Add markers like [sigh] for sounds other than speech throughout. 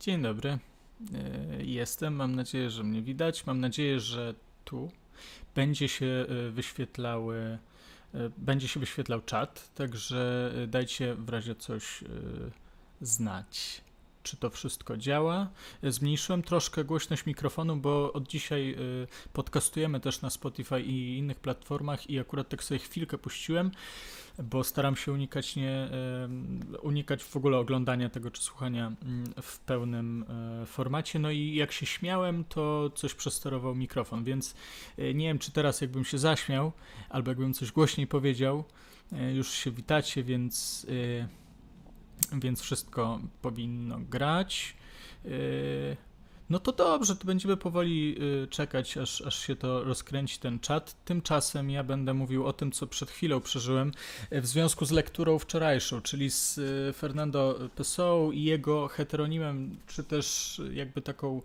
Dzień dobry. E, Jestem. Mam nadzieję, że mnie widać. Mam nadzieję, że tu będzie się e, wyświetlały, e, będzie się wyświetlał czat, także dajcie w razie coś znać. Czy to wszystko działa? Zmniejszyłem troszkę głośność mikrofonu, bo od dzisiaj e, podcastujemy też na Spotify i innych platformach i akurat tak sobie chwilkę puściłem, bo staram się unikać nie em, unikać w ogóle oglądania tego czy słuchania mm, w pełnym e, formacie. No i jak się śmiałem, to coś przesterował mikrofon, więc nie wiem, czy teraz jakbym się zaśmiał, albo jakbym coś głośniej powiedział, już się witacie, więc więc wszystko powinno grać. E, No to dobrze, to będziemy powoli y, czekać, aż, aż się to rozkręci ten czat. Tymczasem ja będę mówił o tym, co przed chwilą przeżyłem y, w związku z lekturą wczorajszą, czyli z y, Fernando Pessoa i jego heteronimem, czy też y, jakby taką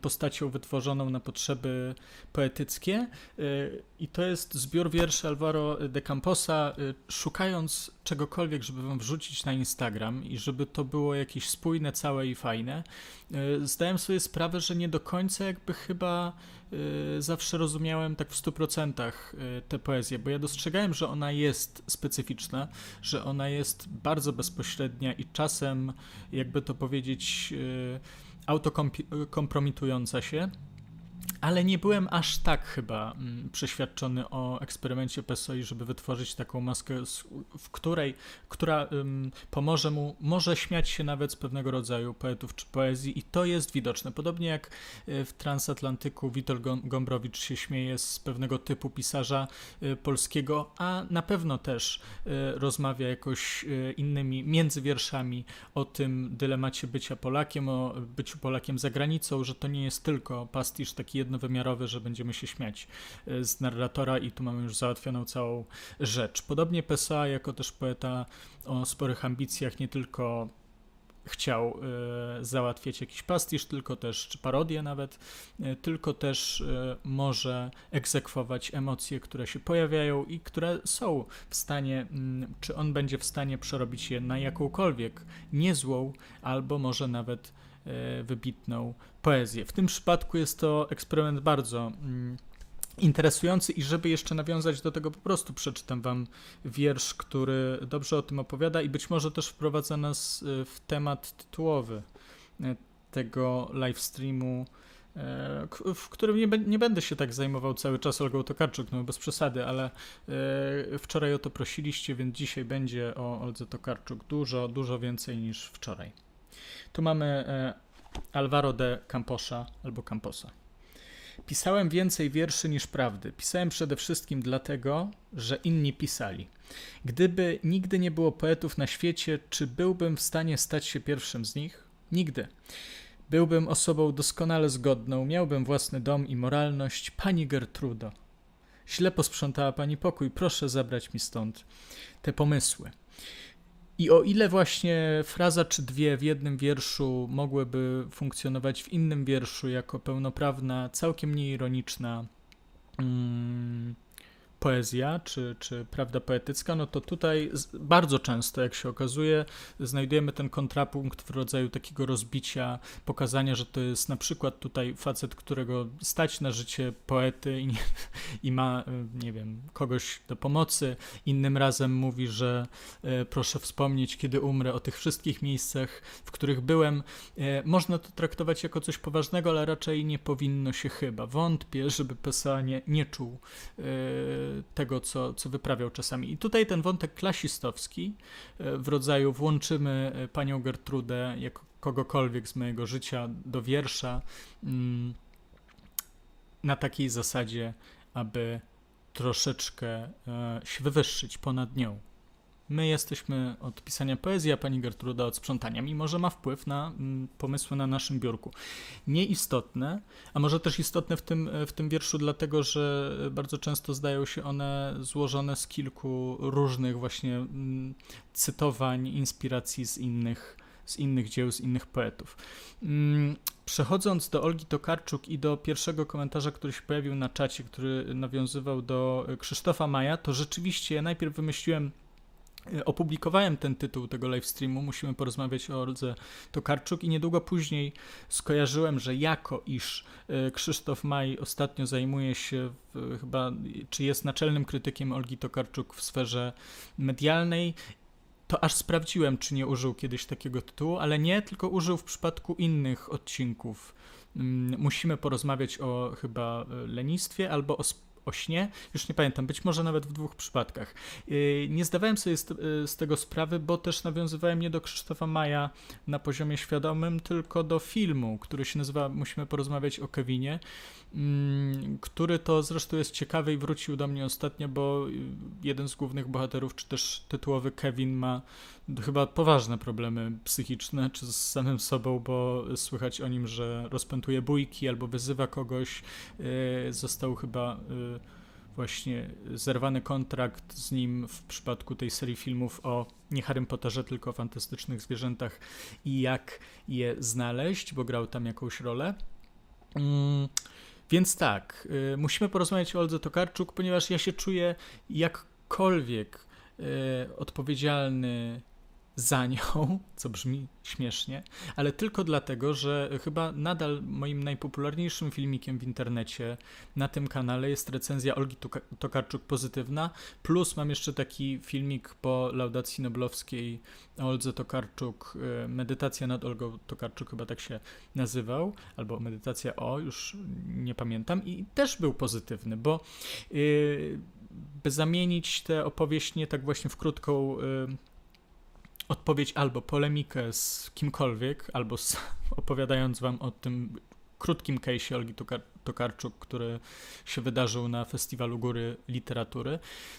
postacią wytworzoną na potrzeby poetyckie. Y, I to jest zbiór wierszy Alvaro de Camposa, y, szukając czegokolwiek, żeby wam wrzucić na Instagram i żeby to było jakieś spójne, całe i fajne. Y, Zdałem sobie sprawę, że nie do końca jakby chyba zawsze rozumiałem tak w 100% y, tę poezję, bo ja dostrzegałem, że ona jest specyficzna, że ona jest bardzo bezpośrednia i czasem, jakby to powiedzieć, autokompromitująca się. Ale nie byłem aż tak chyba mm, przeświadczony o eksperymencie Pessoa, żeby wytworzyć taką maskę, w której, która pomoże mu, może śmiać się nawet z pewnego rodzaju poetów czy poezji i to jest widoczne. Podobnie jak y, w Transatlantyku Witold Gom- Gombrowicz się śmieje z pewnego typu pisarza y, polskiego, a na pewno też y, rozmawia jakoś innymi, między wierszami o tym dylemacie bycia Polakiem, o byciu Polakiem za granicą, że to nie jest tylko pastisz taki jednowymiarowy, że będziemy się śmiać y, z narratora i tu mamy już załatwioną całą rzecz. Podobnie Pessoa, jako też poeta o sporych ambicjach, nie tylko chciał y, załatwiać jakiś pastisz, tylko też, czy parodię nawet, y, tylko też y, może egzekwować emocje, które się pojawiają i które są w stanie, mm, czy on będzie w stanie przerobić je na jakąkolwiek niezłą, albo może nawet e, wybitną poezję. W tym przypadku jest to eksperyment bardzo mm, interesujący i żeby jeszcze nawiązać do tego, po prostu przeczytam wam wiersz, który dobrze o tym opowiada i być może też wprowadza nas e, w temat tytułowy e, tego live streamu, e, w którym nie, nie będę się tak zajmował cały czas Olgą Tokarczuk, no bez przesady, ale e, wczoraj o to prosiliście, więc dzisiaj będzie o Oldze Tokarczuk dużo, dużo więcej niż wczoraj. Tu mamy e, Alvaro de Camposa albo Camposa. Pisałem więcej wierszy niż prawdy. Pisałem przede wszystkim dlatego, że inni pisali. Gdyby nigdy nie było poetów na świecie, czy byłbym w stanie stać się pierwszym z nich? Nigdy. Byłbym osobą doskonale zgodną, miałbym własny dom i moralność. Pani Gertrudo. Źle posprzątała pani pokój, proszę zabrać mi stąd te pomysły. I o ile właśnie fraza czy dwie w jednym wierszu mogłyby funkcjonować w innym wierszu jako pełnoprawna, całkiem nieironiczna mm, poezja czy, czy prawda poetycka, no to tutaj bardzo często, jak się okazuje, znajdujemy ten kontrapunkt w rodzaju takiego rozbicia, pokazania, że to jest na przykład tutaj facet, którego stać na życie poety i, [laughs] i ma, y, nie wiem, kogoś do pomocy. Innym razem mówi, że e, proszę wspomnieć, kiedy umrę, o tych wszystkich miejscach, w których byłem. E, Można to traktować jako coś poważnego, ale raczej nie powinno się chyba. Wątpię, żeby Pessoa nie, nie czuł e, tego, co, co wyprawiał czasami. I tutaj ten wątek klasistowski e, w rodzaju włączymy e, panią Gertrudę jako kogokolwiek z mojego życia do wiersza mm, na takiej zasadzie, aby troszeczkę e, się wywyższyć ponad nią. My jesteśmy od pisania poezji, a pani Gertruda od sprzątania, mimo że ma wpływ na mm, pomysły na naszym biurku. Nieistotne, a może też istotne w tym, w tym wierszu, dlatego że bardzo często zdają się one złożone z kilku różnych właśnie mm, cytowań, inspiracji z innych, z innych dzieł, z innych poetów. Mm, Przechodząc do Olgi Tokarczuk i do pierwszego komentarza, który się pojawił na czacie, który nawiązywał do Krzysztofa Maja, to rzeczywiście ja najpierw wymyśliłem opublikowałem ten tytuł tego livestreamu, musimy porozmawiać o Oldze Tokarczuk i niedługo później skojarzyłem, że jako iż e, Krzysztof Maj ostatnio zajmuje się w, chyba, czy jest naczelnym krytykiem Olgi Tokarczuk w sferze medialnej, to aż sprawdziłem, czy nie użył kiedyś takiego tytułu, ale nie, tylko użył w przypadku innych odcinków. Mm, musimy porozmawiać o chyba e, lenistwie albo o o śnie, już nie pamiętam, być może nawet w dwóch przypadkach. Y, nie zdawałem sobie z, y, z, tego sprawy, bo też nawiązywałem nie do Krzysztofa Maja na poziomie świadomym, tylko do filmu, który się nazywa Musimy porozmawiać o Kevinie, który to zresztą jest ciekawy i wrócił do mnie ostatnio, bo y, jeden z głównych bohaterów, czy też tytułowy Kevin ma chyba poważne problemy psychiczne, czy z samym sobą, bo słychać o nim, że rozpętuje bójki albo wyzywa kogoś. Został chyba właśnie zerwany kontrakt z nim w przypadku tej serii filmów o nie Harrym Potterze, tylko o fantastycznych zwierzętach i jak je znaleźć, bo grał tam jakąś rolę. Mm, więc tak, y, musimy porozmawiać o Oldze Tokarczuk, ponieważ ja się czuję jakkolwiek y, odpowiedzialny za nią, [laughs] co brzmi śmiesznie, ale tylko dlatego, że chyba nadal moim najpopularniejszym filmikiem w internecie na tym kanale jest recenzja Olgi Tokarczuk pozytywna, plus mam jeszcze taki filmik po laudacji noblowskiej Oldze Tokarczuk, e, medytacja nad Olgą Tokarczuk chyba tak się nazywał, albo medytacja o, już nie pamiętam. I też był pozytywny, bo yy, by zamienić tę opowieść nie tak właśnie w krótką yy, odpowiedź albo polemikę z kimkolwiek, albo z, [laughs] opowiadając wam o tym krótkim case'ie Olgi Tokarczuk, który się wydarzył na Festiwalu Góry Literatury,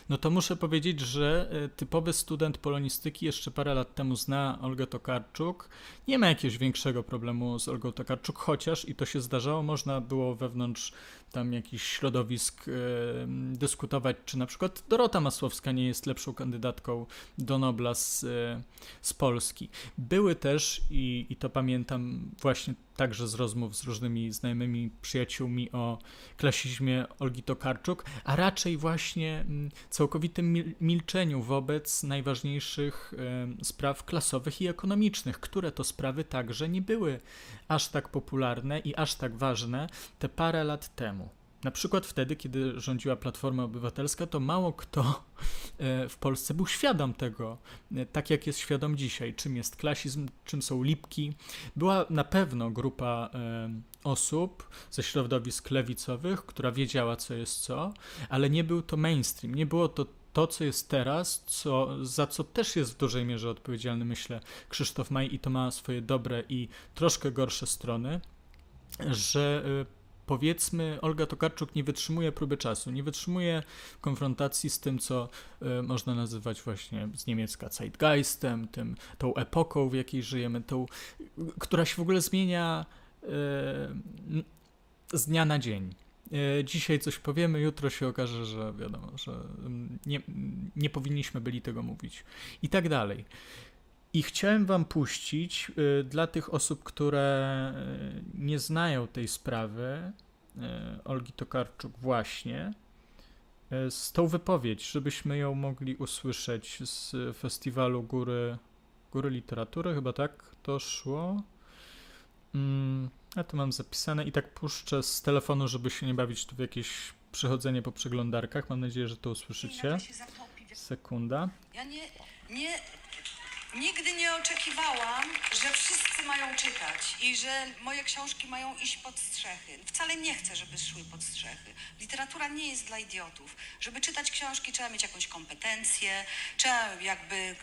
no to muszę powiedzieć, że e, typowy student polonistyki jeszcze parę lat temu zna Olgę Tokarczuk. Nie ma jakiegoś większego problemu z Olgą Tokarczuk, chociaż i to się zdarzało, można było wewnątrz tam jakichś środowisk e, dyskutować, czy na przykład Dorota Masłowska nie jest lepszą kandydatką do Nobla z, e, z Polski. Były też, i, i to pamiętam właśnie także z rozmów z różnymi znajomymi przyjaciółmi o klasizmie Olgi Tokarczuk, a raczej właśnie całkowitym milczeniu wobec najważniejszych e, spraw klasowych i ekonomicznych, które to sprawy także nie były aż tak popularne i aż tak ważne te parę lat temu. Na przykład wtedy, kiedy rządziła Platforma Obywatelska, to mało kto e, w Polsce był świadom tego, e, tak jak jest świadom dzisiaj, czym jest klasizm, czym są lipki. Była na pewno grupa e, osób ze środowisk lewicowych, która wiedziała, co jest co, ale nie był to mainstream, nie było to to, co jest teraz, co, za co też jest w dużej mierze odpowiedzialny, myślę, Krzysztof Maj i to ma swoje dobre i troszkę gorsze strony, że powiedzmy, Olga Tokarczuk nie wytrzymuje próby czasu, nie wytrzymuje konfrontacji z tym, co y, można nazywać właśnie z niemiecka Zeitgeistem, tym, tą epoką, w jakiej żyjemy, tą, która się w ogóle zmienia y, z dnia na dzień. Y, dzisiaj coś powiemy, jutro się okaże, że wiadomo, że nie, nie powinniśmy byli tego mówić i tak dalej. I chciałem Wam puścić y, dla tych osób, które y, nie znają tej sprawy, y, Olgi Tokarczuk, właśnie z tą wypowiedź, żebyśmy ją mogli usłyszeć z festiwalu Góry, Góry Literatury, chyba tak to szło. Mm, ja to mam zapisane i tak puszczę z telefonu, żeby się nie bawić tu w jakieś przechodzenie po przeglądarkach. Mam nadzieję, że to usłyszycie. Sekunda. Ja nie, nie Nigdy nie oczekiwałam, że wszyscy mają czytać i że moje książki mają iść pod strzechy. Wcale nie chcę, żeby szły pod strzechy. Literatura nie jest dla idiotów. Żeby czytać książki trzeba mieć jakąś kompetencję, trzeba jakby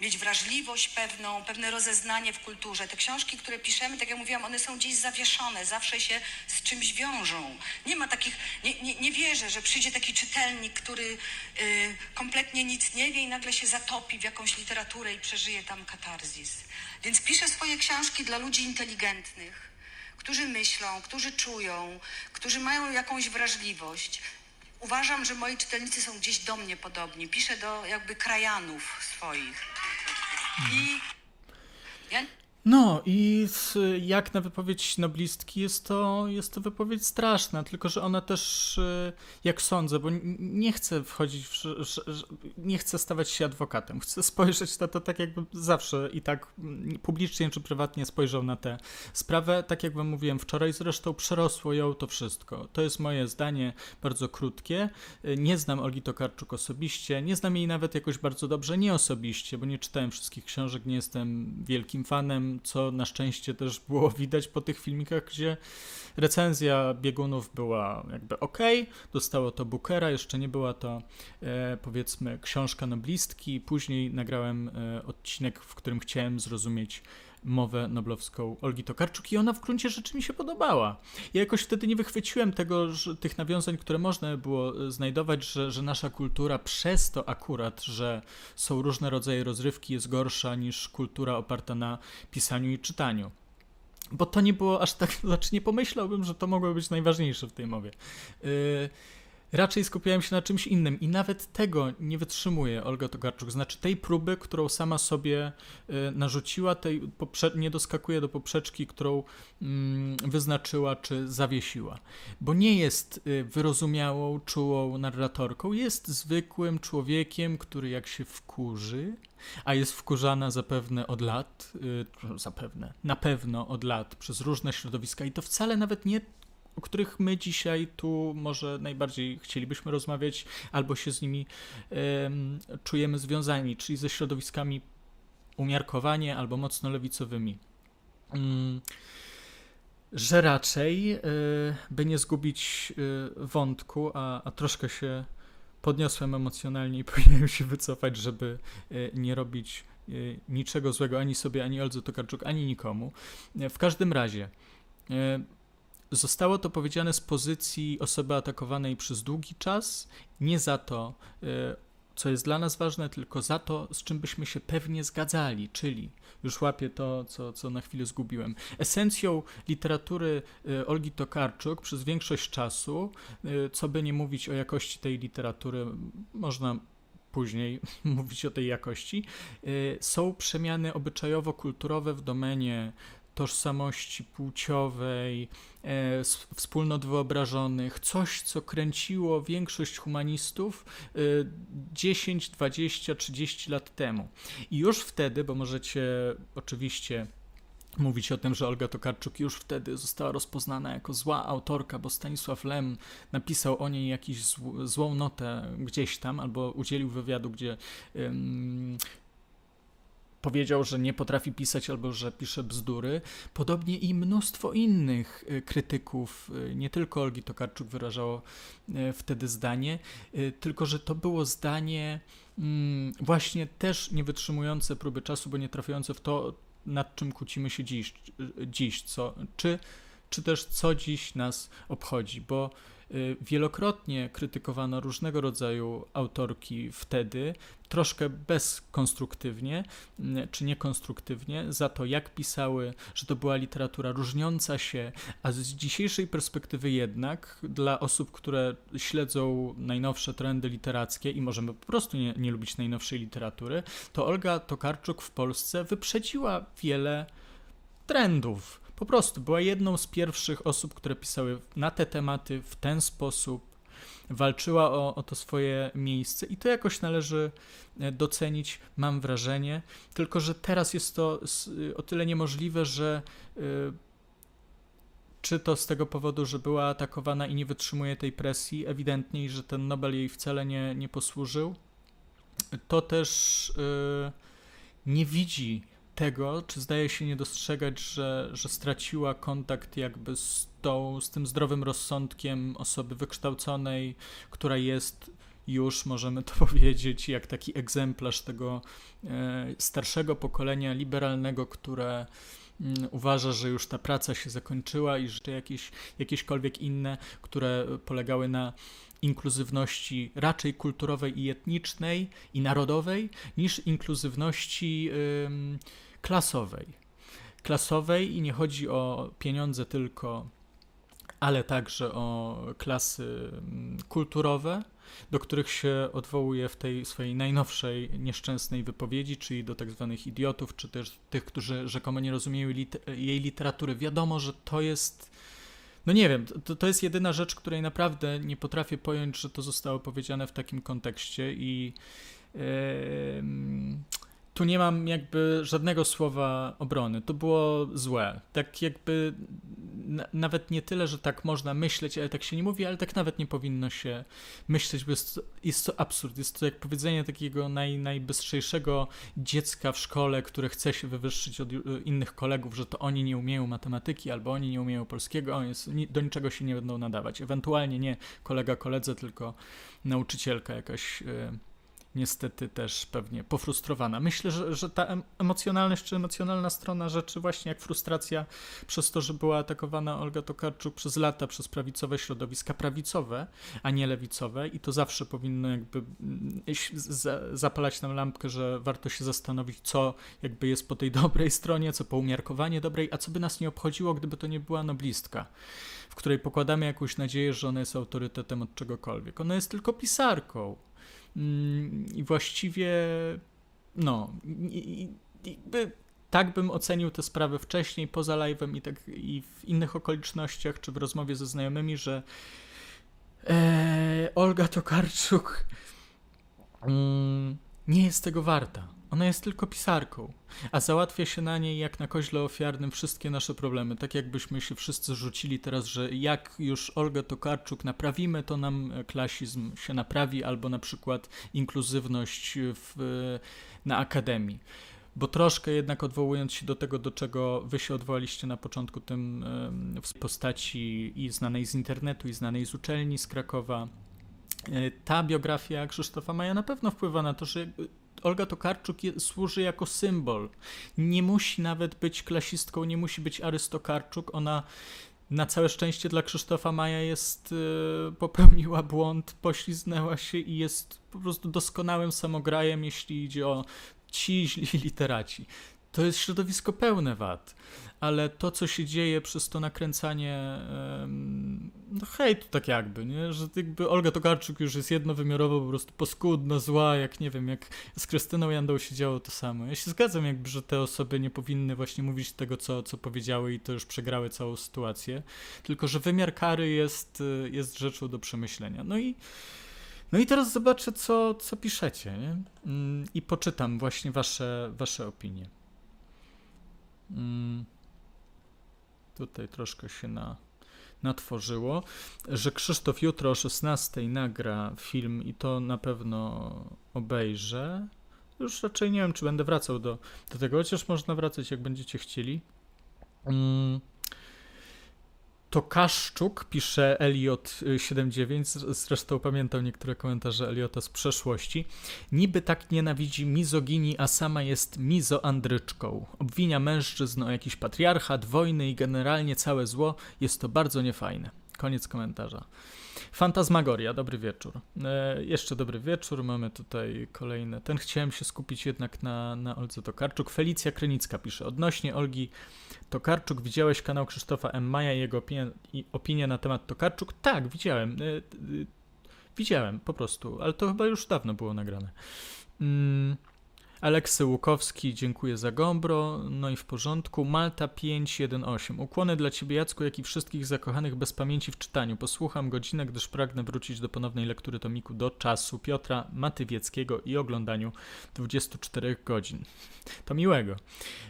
mieć wrażliwość pewną, pewne rozeznanie w kulturze. Te książki, które piszemy, tak jak mówiłam, one są gdzieś zawieszone, zawsze się z czymś wiążą. Nie ma takich, nie, nie, nie wierzę, że przyjdzie taki czytelnik, który y, kompletnie nic nie wie i nagle się zatopi w jakąś literaturę i przeżyje tam katarzis. Więc piszę swoje książki dla ludzi inteligentnych, którzy myślą, którzy czują, którzy mają jakąś wrażliwość. Uważam, że moi czytelnicy są gdzieś do mnie podobni. Piszę do jakby krajanów swoich. I. No i jak na wypowiedź noblistki jest to, jest to wypowiedź straszna, tylko że ona też, y, jak sądzę, bo nie chcę wchodzić w, nie chcę stawać się adwokatem, chcę spojrzeć na to tak jakbym zawsze i tak publicznie czy prywatnie spojrzał na tę sprawę, tak jak wam mówiłem wczoraj, zresztą przerosło ją to wszystko. To jest moje zdanie, bardzo krótkie. Y, Nie znam Olgi Tokarczuk osobiście, nie znam jej nawet jakoś bardzo dobrze, nie osobiście, bo nie czytałem wszystkich książek, nie jestem wielkim fanem, co na szczęście też było [laughs] widać po tych filmikach, gdzie recenzja biegunów była jakby ok, dostało to Bookera, jeszcze nie była to e, powiedzmy książka noblistki. Później nagrałem e, odcinek, w którym chciałem zrozumieć mowę noblowską Olgi Tokarczuk i ona w gruncie rzeczy mi się podobała. Ja jakoś wtedy nie wychwyciłem tego, że, tych nawiązań, które można było e, znajdować, że, że nasza kultura przez to akurat, że są różne rodzaje rozrywki, jest gorsza niż kultura oparta na pisaniu i czytaniu. Bo to nie było aż tak, [laughs] znaczy nie pomyślałbym, że to mogło być najważniejsze w tej mowie. Yy, raczej skupiałem się na czymś innym i nawet tego nie wytrzymuje Olga Tokarczuk. Znaczy tej próby, którą sama sobie yy, narzuciła, tej poprze- nie doskakuje do poprzeczki, którą mm, wyznaczyła czy zawiesiła. Bo nie jest y, wyrozumiałą, czułą narratorką, jest zwykłym człowiekiem, który jak się wkurzy, a jest wkurzana zapewne od lat, y, zapewne, na pewno od lat przez różne środowiska i to wcale nawet nie o których my dzisiaj tu może najbardziej chcielibyśmy rozmawiać, albo się z nimi em, czujemy związani, czyli ze środowiskami umiarkowanie albo mocno lewicowymi. Mm, że raczej, y, by nie zgubić y, wątku, a, a troszkę się podniosłem emocjonalnie i [laughs] powinienem się wycofać, żeby y, nie robić y, niczego złego ani sobie, ani Oldze Tokarczuk, ani nikomu. Y, W każdym razie y, zostało to powiedziane z pozycji osoby atakowanej przez długi czas, nie za to, y, co jest dla nas ważne, tylko za to, z czym byśmy się pewnie zgadzali, czyli już łapię to, co, co na chwilę zgubiłem. Esencją literatury y, Olgi Tokarczuk przez większość czasu, y, co by nie mówić o jakości tej literatury, można później [laughs] mówić o tej jakości, są przemiany obyczajowo-kulturowe w domenie tożsamości płciowej, e, wspólnot wyobrażonych, coś, co kręciło większość humanistów y, 10, 20, 30 lat temu. I już wtedy, bo możecie oczywiście mówić o tym, że Olga Tokarczuk już wtedy została rozpoznana jako zła autorka, bo Stanisław Lem napisał o niej jakąś zł- złą notę gdzieś tam, albo udzielił wywiadu, gdzie powiedział, że nie potrafi pisać albo że pisze bzdury. Podobnie i mnóstwo innych y, krytyków, y, nie tylko Olgi Tokarczuk wyrażało y, wtedy zdanie, tylko że to było zdanie mm, właśnie też nie wytrzymujące próby czasu, bo nie trafiające w to, nad czym kłócimy się dziś, dziś co, czy, czy też co dziś nas obchodzi, bo wielokrotnie krytykowano różnego rodzaju autorki wtedy, troszkę bezkonstruktywnie, mm, czy niekonstruktywnie, za to jak pisały, że to była literatura różniąca się, a z dzisiejszej perspektywy jednak, dla osób, które śledzą najnowsze trendy literackie i możemy po prostu nie, nie lubić najnowszej literatury, to Olga Tokarczuk w Polsce wyprzedziła wiele trendów. Po prostu była jedną z pierwszych osób, które pisały na te tematy w ten sposób, walczyła o, o to swoje miejsce i to jakoś należy e, docenić, mam wrażenie. Tylko, że teraz jest to o tyle niemożliwe, że y, czy to z tego powodu, że była atakowana i nie wytrzymuje tej presji, ewidentnie, i że ten Nobel jej wcale nie, nie posłużył, to też y, nie widzi tego, czy zdaje się nie dostrzegać, że, że straciła kontakt jakby z, tą, z tym zdrowym rozsądkiem osoby wykształconej, która jest już, możemy to [laughs] powiedzieć, jak taki egzemplarz tego e, starszego pokolenia liberalnego, które mm, uważa, że już ta praca się zakończyła i że jakieś, jakieśkolwiek inne, które polegały na inkluzywności raczej kulturowej i etnicznej i narodowej, niż inkluzywności ym, klasowej. Klasowej i nie chodzi o pieniądze tylko ale także o klasy mm, kulturowe, do których się odwołuje w tej swojej najnowszej nieszczęsnej wypowiedzi, czyli do tak zwanych idiotów, czy też tych, którzy rzekomo nie rozumieją lit jej literatury. Wiadomo, że to jest. No nie wiem, to, to jest jedyna rzecz, której naprawdę nie potrafię pojąć, że to zostało powiedziane w takim kontekście i. Yy, tu nie mam jakby żadnego słowa obrony. To było złe. Tak jakby nawet nie tyle, że tak można myśleć, ale tak się nie mówi, ale tak nawet nie powinno się myśleć, bo jest, jest to absurd. Jest to jak powiedzenie takiego naj, najbystrzejszego dziecka w szkole, które chce się wywyższyć od innych kolegów, że to oni nie umieją matematyki albo oni nie umieją polskiego, oni do niczego się nie będą nadawać. Ewentualnie nie kolega koledze, tylko nauczycielka jakaś. Yy, niestety też pewnie pofrustrowana. Myślę, że, że ta emocjonalność czy emocjonalna strona rzeczy, właśnie jak frustracja przez to, że była atakowana Olga Tokarczuk przez lata przez prawicowe środowiska prawicowe, a nie lewicowe i to zawsze powinno jakby mm, zapalać nam lampkę, że warto się zastanowić, co jakby jest po tej [laughs] dobrej stronie, co po umiarkowanie dobrej, a co by nas nie obchodziło, gdyby to nie była noblistka, w której pokładamy jakąś nadzieję, że ona jest autorytetem od czegokolwiek. Ona jest tylko pisarką I właściwie, no, jakby tak bym ocenił te sprawy wcześniej, poza live'em i, tak, i w innych okolicznościach, czy w rozmowie ze znajomymi, że e, Olga Tokarczuk mm, nie jest tego warta. Ona jest tylko pisarką, a załatwia się na niej jak na koźle ofiarnym wszystkie nasze problemy. Tak jakbyśmy się wszyscy rzucili teraz, że jak już Olga Tokarczuk naprawimy, to nam klasizm się naprawi, albo na przykład inkluzywność w, na akademii. Bo troszkę jednak odwołując się do tego, do czego wy się odwołaliście na początku, tym w postaci i znanej z internetu, i znanej z uczelni z Krakowa, e, ta biografia Krzysztofa Maja na pewno wpływa na to, że Olga Tokarczuk je, służy jako symbol. Nie musi nawet być klasistką, nie musi być arystokarczuk. Ona na całe szczęście dla Krzysztofa Maja jest, yy, [laughs] popełniła błąd, pośliznęła się i jest po prostu doskonałym samograjem, jeśli idzie o ci źli literaci. To jest środowisko pełne wad ale to, co się dzieje przez to nakręcanie, no hejtu tak jakby, nie? Że jakby Olga Tokarczuk już jest jednowymiarowo po prostu poskudna, zła, jak nie wiem, jak z Krystyną Jandą się działo to samo. Ja się zgadzam jakby, że te osoby nie powinny właśnie mówić tego, co, co powiedziały i to już przegrały całą sytuację, tylko, że wymiar kary jest, jest rzeczą do przemyślenia. No i no i teraz zobaczę, co, co piszecie, nie? Mm, I poczytam właśnie wasze, wasze opinie. Mm tutaj troszkę się na, natworzyło, że Krzysztof jutro o 16 nagra film i to na pewno obejrzę. Już raczej nie wiem, czy będę wracał do, do tego, chociaż można wracać, jak będziecie chcieli. Mm. Tokaszczuk, pisze Eliot79, zresztą pamiętam niektóre komentarze Eliota z przeszłości, niby tak nienawidzi mizoginii, a sama jest mizoandryczką. Obwinia mężczyzn o jakiś patriarchat, wojny i generalnie całe zło. Jest to bardzo niefajne. Koniec komentarza. Fantasmagoria, dobry wieczór. E, jeszcze dobry wieczór, mamy tutaj kolejne. Ten chciałem się skupić jednak na, na Olce Tokarczuk. Felicja Krynicka pisze, odnośnie Olgi Tokarczuk, widziałeś kanał Krzysztofa M. Maja i jego opinia, opinia na temat Tokarczuk? Tak, widziałem. E, e, widziałem, po prostu, ale to chyba już dawno było nagrane. Mm. Aleksy Łukowski, dziękuję za Gombro. No i w porządku. Malta 518. Ukłony dla Ciebie, Jacku, jak i wszystkich zakochanych bez pamięci w czytaniu. Posłucham godzinę, gdyż pragnę wrócić do ponownej lektury tomiku do czasu Piotra Matywieckiego i oglądaniu 24 godzin. To miłego.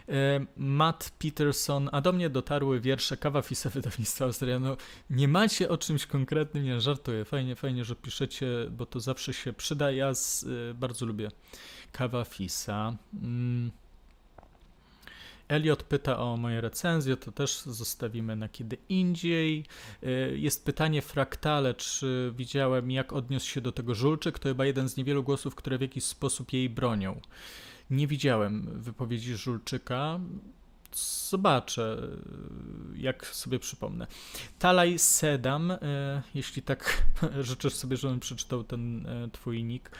E, Matt Peterson, a do mnie dotarły wiersze Kawa Fisa wydawnictwa Austriano. Nie macie o czymś konkretnym, nie żartuję. Fajnie, fajnie, że piszecie, bo to zawsze się przyda. Ja z, y, bardzo lubię Kawa Fisa. Mm. Elliot pyta o moje recenzje, to też zostawimy na kiedy indziej. Y, jest pytanie fraktale, czy widziałem, jak odniósł się do tego Żulczyk. To chyba jeden z niewielu głosów, które w jakiś sposób jej bronią. Nie widziałem wypowiedzi Żulczyka. Zobaczę, jak sobie przypomnę. Talaj Sedam, y, jeśli tak [laughs] życzysz sobie, żebym przeczytał ten y, twój nick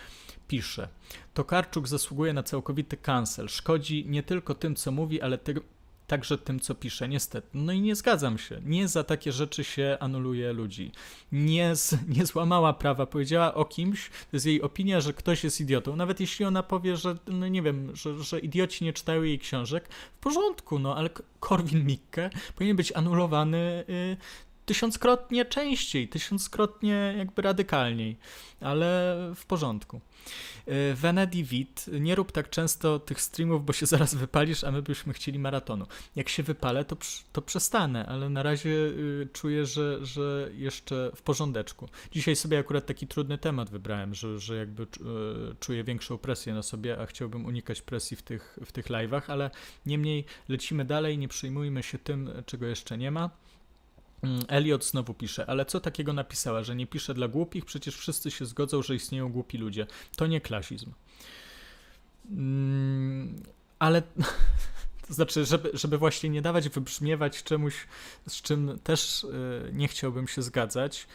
pisze: Tokarczuk zasługuje na całkowity cancel. Szkodzi nie tylko tym, co mówi, ale, te, także tym, co piszę, niestety. No i nie zgadzam się. Nie za takie rzeczy się anuluje ludzi. Nie, z, nie złamała prawa, powiedziała o kimś, to jest jej opinia, że ktoś jest idiotą. Nawet jeśli ona powie, że, no nie wiem, że, że idioci nie czytają jej książek, w porządku, no ale Korwin Mikke powinien być anulowany y, tysiąckrotnie częściej, tysiąckrotnie jakby radykalniej, ale w porządku. Venedi Wit, nie rób tak często tych streamów, bo się [laughs] zaraz wypalisz, a my byśmy chcieli maratonu. Jak się wypalę, to, to przestanę, ale na razie y, czuję, że, że jeszcze w porządeczku. Dzisiaj sobie akurat taki trudny temat wybrałem, że, że jakby y, czuję większą presję na sobie, a chciałbym unikać presji w tych, w tych live'ach, ale niemniej lecimy dalej, nie przejmujmy się tym, czego jeszcze nie ma. Mm, Elliot znowu pisze, ale co takiego napisała, że nie pisze dla głupich? Przecież wszyscy się zgodzą, że istnieją głupi ludzie. To nie klasizm. Mm, ale [laughs] to znaczy, żeby, żeby właśnie nie dawać wybrzmiewać czemuś, z czym też y, nie chciałbym się zgadzać,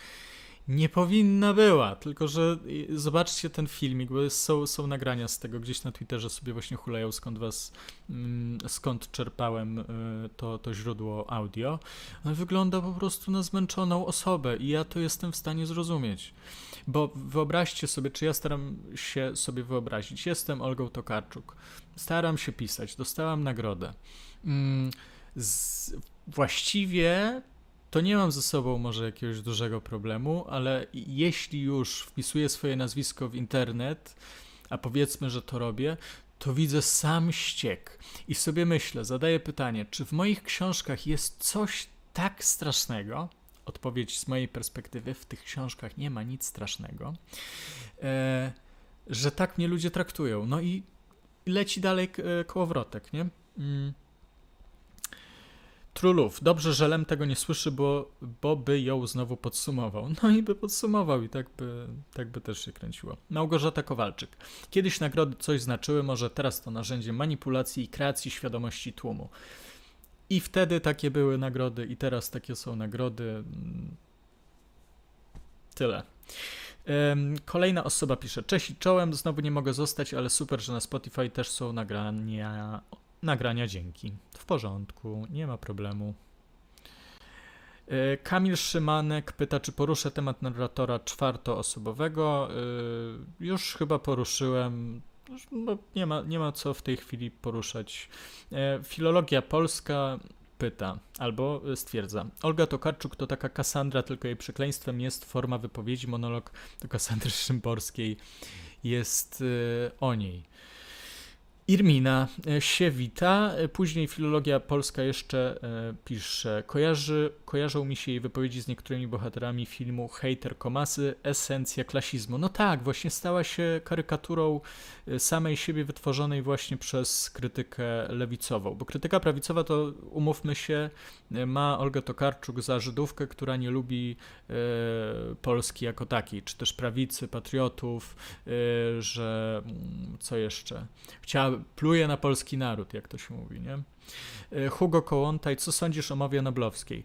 nie powinna była, tylko że zobaczcie ten filmik, bo są, są nagrania z tego, gdzieś na Twitterze sobie właśnie hulają skąd was, mm, skąd czerpałem y, to, to źródło audio. On wygląda po prostu na zmęczoną osobę i ja to jestem w stanie zrozumieć. Bo wyobraźcie sobie, czy ja staram się sobie wyobrazić, jestem Olgą Tokarczuk, staram się pisać, dostałam nagrodę. Mm, z, właściwie to nie mam ze sobą może jakiegoś dużego problemu, ale jeśli już wpisuję swoje nazwisko w internet, a powiedzmy, że to robię, to widzę sam ściek i sobie myślę, zadaję pytanie, czy w moich książkach jest coś tak strasznego? Odpowiedź z mojej perspektywy: w tych książkach nie ma nic strasznego, e, że tak mnie ludzie traktują. No i leci dalej e, kołowrotek, nie? Mm. Trulów. Dobrze, że Lem tego nie słyszy, bo, bo by ją znowu podsumował. No i by podsumował i tak by, tak by też się kręciło. Małgorzata Kowalczyk. Kiedyś nagrody coś znaczyły, może teraz to narzędzie manipulacji i kreacji świadomości tłumu. I wtedy takie były nagrody i teraz takie są nagrody. Tyle. Kolejna osoba pisze: Cześć i czołem, znowu nie mogę zostać, ale super, że na Spotify też są nagrania nagrania dzięki. W porządku, nie ma problemu. E, Kamil Szymanek pyta, czy poruszę temat narratora czwartoosobowego. E, już chyba poruszyłem. No, nie, ma, nie ma co w tej chwili poruszać. E, filologia polska pyta albo stwierdza. Olga Tokarczuk to taka Kassandra, tylko jej przekleństwem jest forma wypowiedzi. Monolog do Kassandry Szymborskiej jest o niej. Irmina e, się wita, e, później filologia polska jeszcze e, pisze. Kojarzy, kojarzą mi się jej wypowiedzi z niektórymi bohaterami filmu Hater Komasy, esencja klasizmu. No tak, właśnie stała się karykaturą samej siebie wytworzonej właśnie przez krytykę lewicową. Bo krytyka prawicowa to, umówmy się, ma Olga Tokarczuk za Żydówkę, która nie lubi Polski jako takiej, czy też prawicy, patriotów, że mm, co jeszcze? Chciała, pluje na polski naród, jak to się mówi, nie? E, Hugo Kołątaj, co sądzisz o mowie noblowskiej?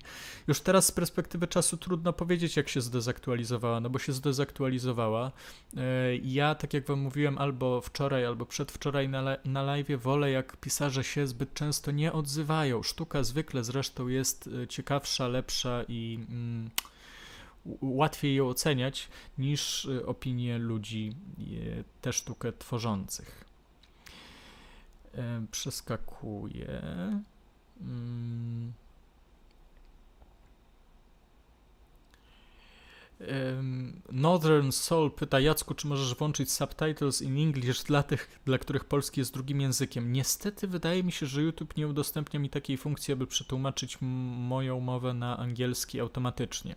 Już teraz z perspektywy czasu trudno powiedzieć, jak się zdezaktualizowała, no bo się zdezaktualizowała. E, ja, tak jak wam mówiłem, albo wczoraj, albo przedwczoraj na, na live wolę, jak pisarze się zbyt często nie odzywają. Sztuka zwykle zresztą jest e, ciekawsza, lepsza i mm, łatwiej ją oceniać niż opinie ludzi tę sztukę tworzących przeskakuję. Mm. Northern Soul pyta Jacku, czy możesz włączyć subtitles in English dla tych, dla których polski jest drugim językiem. Niestety wydaje mi się, że YouTube nie udostępnia mi takiej funkcji, aby przetłumaczyć moją mowę na angielski automatycznie.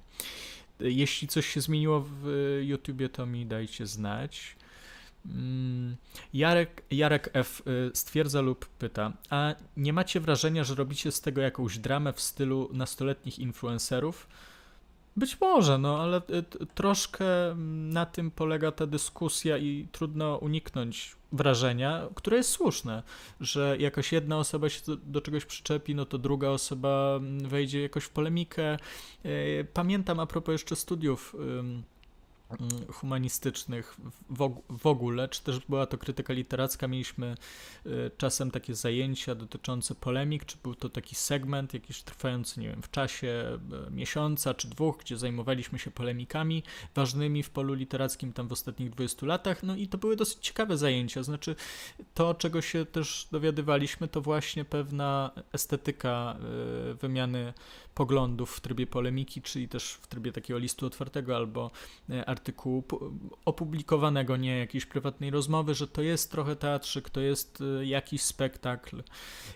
Jeśli coś się zmieniło w YouTubie, to mi dajcie znać. Mm, Jarek, Jarek F. Y, stwierdza lub pyta, a nie macie wrażenia, że robicie z tego jakąś dramę w stylu nastoletnich influencerów? Być może, no ale y, troszkę na tym polega ta dyskusja i trudno uniknąć wrażenia, które jest słuszne, że jakaś jedna osoba się do, do, czegoś przyczepi, no to druga osoba mm, wejdzie jakoś w polemikę. Y, pamiętam a propos jeszcze studiów humanistycznych w ogóle, czy też była to krytyka literacka. Mieliśmy y, czasem takie zajęcia dotyczące polemik, czy był to taki segment jakiś trwający, nie wiem, w czasie y, miesiąca czy dwóch, gdzie zajmowaliśmy się polemikami ważnymi w polu literackim tam w ostatnich 20 latach. No i to były dosyć ciekawe zajęcia. Znaczy, to, czego się też dowiadywaliśmy, to właśnie pewna estetyka y, wymiany poglądów w trybie polemiki, czyli też w trybie takiego listu otwartego albo artykułu artykułu opublikowanego, nie jakiejś prywatnej rozmowy, że to jest trochę teatrzyk, to jest y, jakiś spektakl.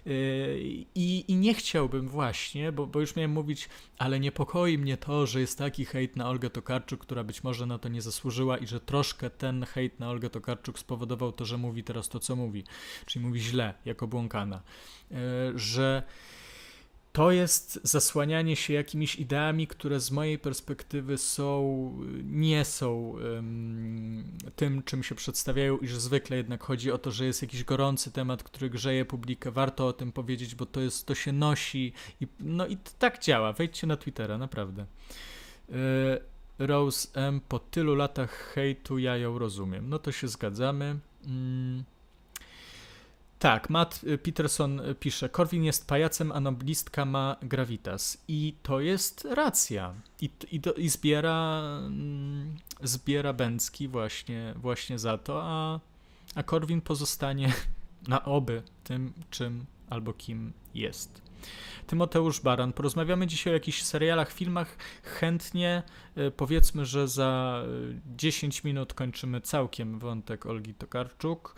Y, I, i nie chciałbym właśnie, bo, bo już miałem mówić, ale niepokoi mnie to, że jest taki hejt na Olgę Tokarczuk, która być może na to nie zasłużyła i że troszkę ten hejt na Olgę Tokarczuk spowodował to, że mówi teraz to, co mówi, czyli mówi źle, jako błąkana. Że to jest zasłanianie się jakimiś ideami, które z mojej perspektywy są, nie są um, tym, czym się przedstawiają, i że zwykle jednak chodzi o to, że jest jakiś gorący temat, który grzeje publikę. Warto o tym powiedzieć, bo to, jest, to się nosi. I, no i tak działa. Wejdźcie na Twittera, naprawdę. Yy, Rose M. Po tylu latach hejtu ja ją rozumiem. No to się zgadzamy. Mm. Tak, Matt y, Peterson y, pisze, Korwin jest pajacem, a noblistka ma gravitas. I to jest racja. I, i, do, i zbiera, mm, zbiera Bęcki właśnie, właśnie za to, a, a Korwin pozostanie [laughs] na oby tym, czym albo kim jest. Tymoteusz Baran. Porozmawiamy dzisiaj o jakichś serialach, filmach. Chętnie y, powiedzmy, że za 10 minut kończymy całkiem wątek Olgi Tokarczuk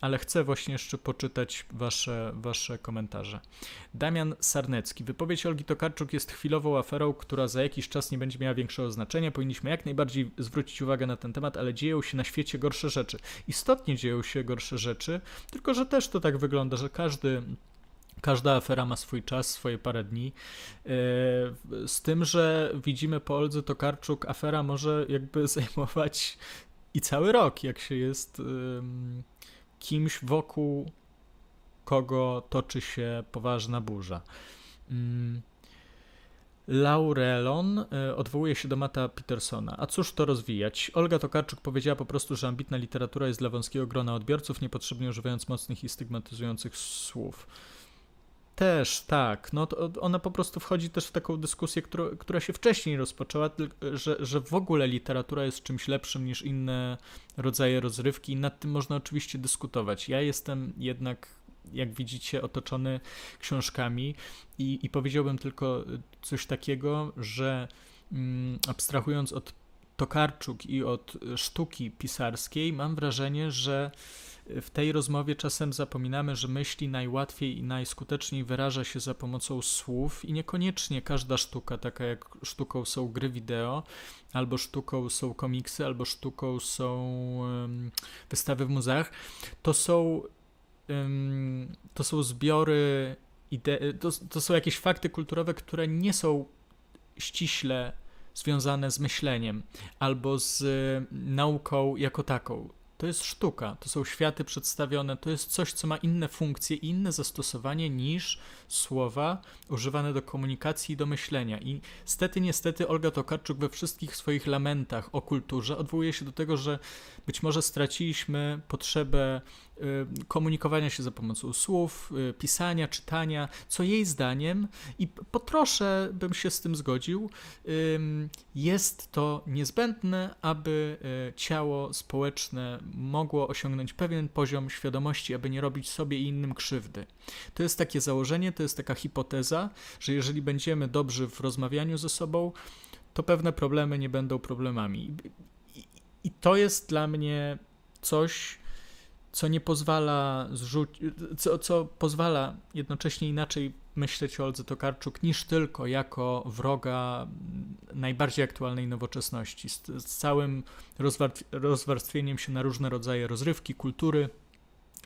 ale chcę właśnie jeszcze poczytać wasze, wasze komentarze. Damian Sarnecki. Wypowiedź Olgi Tokarczuk jest chwilową aferą, która za jakiś czas nie będzie miała większego znaczenia. Powinniśmy jak najbardziej zwrócić uwagę na ten temat, ale dzieją się na świecie gorsze rzeczy. Istotnie dzieją się gorsze rzeczy, tylko że też to tak wygląda, że każdy Każda afera ma swój czas, swoje parę dni. E, z tym, że widzimy po Oldze Tokarczuk, afera może jakby [laughs] zajmować i cały rok, jak się jest kimś wokół kogo toczy się poważna burza. Mm. Laurelon e, odwołuje się do Mata Petersona. A cóż to rozwijać? Olga Tokarczuk powiedziała po prostu, że ambitna literatura jest dla wąskiego grona odbiorców, niepotrzebnie używając mocnych i stygmatyzujących słów. Też, tak. No ona po prostu wchodzi też w taką dyskusję, która, która się wcześniej rozpoczęła, że, że w ogóle literatura jest czymś lepszym niż inne rodzaje rozrywki i nad tym można oczywiście dyskutować. Ja jestem jednak, jak widzicie, otoczony książkami i, i powiedziałbym tylko coś takiego, że mm, abstrahując od Tokarczuk i od sztuki pisarskiej, mam wrażenie, że w tej rozmowie czasem zapominamy, że myśli najłatwiej i najskuteczniej wyraża się za pomocą słów i niekoniecznie każda sztuka, taka jak sztuką są gry wideo, albo sztuką są komiksy, albo sztuką są wystawy w muzeach, to są to są zbiory ide- to, to są jakieś fakty kulturowe, które nie są ściśle związane z myśleniem albo z nauką jako taką. To jest sztuka, to są światy przedstawione, to jest coś, co ma inne funkcje i inne zastosowanie niż słowa używane do komunikacji i do myślenia. I stety, niestety Olga Tokarczuk we wszystkich swoich lamentach o kulturze odwołuje się do tego, że być może straciliśmy potrzebę komunikowania się za pomocą słów, y, pisania, czytania, co jej zdaniem, i po trosze bym się z tym zgodził, jest to niezbędne, aby y, ciało społeczne mogło osiągnąć pewien poziom świadomości, aby nie robić sobie i innym krzywdy. To jest takie założenie, to jest taka hipoteza, że jeżeli będziemy dobrzy w rozmawianiu ze sobą, to pewne problemy nie będą problemami. I to jest dla mnie coś, co nie pozwala zrzucić, co, co pozwala jednocześnie inaczej myśleć o Oldze Tokarczuk niż tylko jako wroga najbardziej aktualnej nowoczesności, z, z całym rozwarstwieniem się na różne rodzaje rozrywki, kultury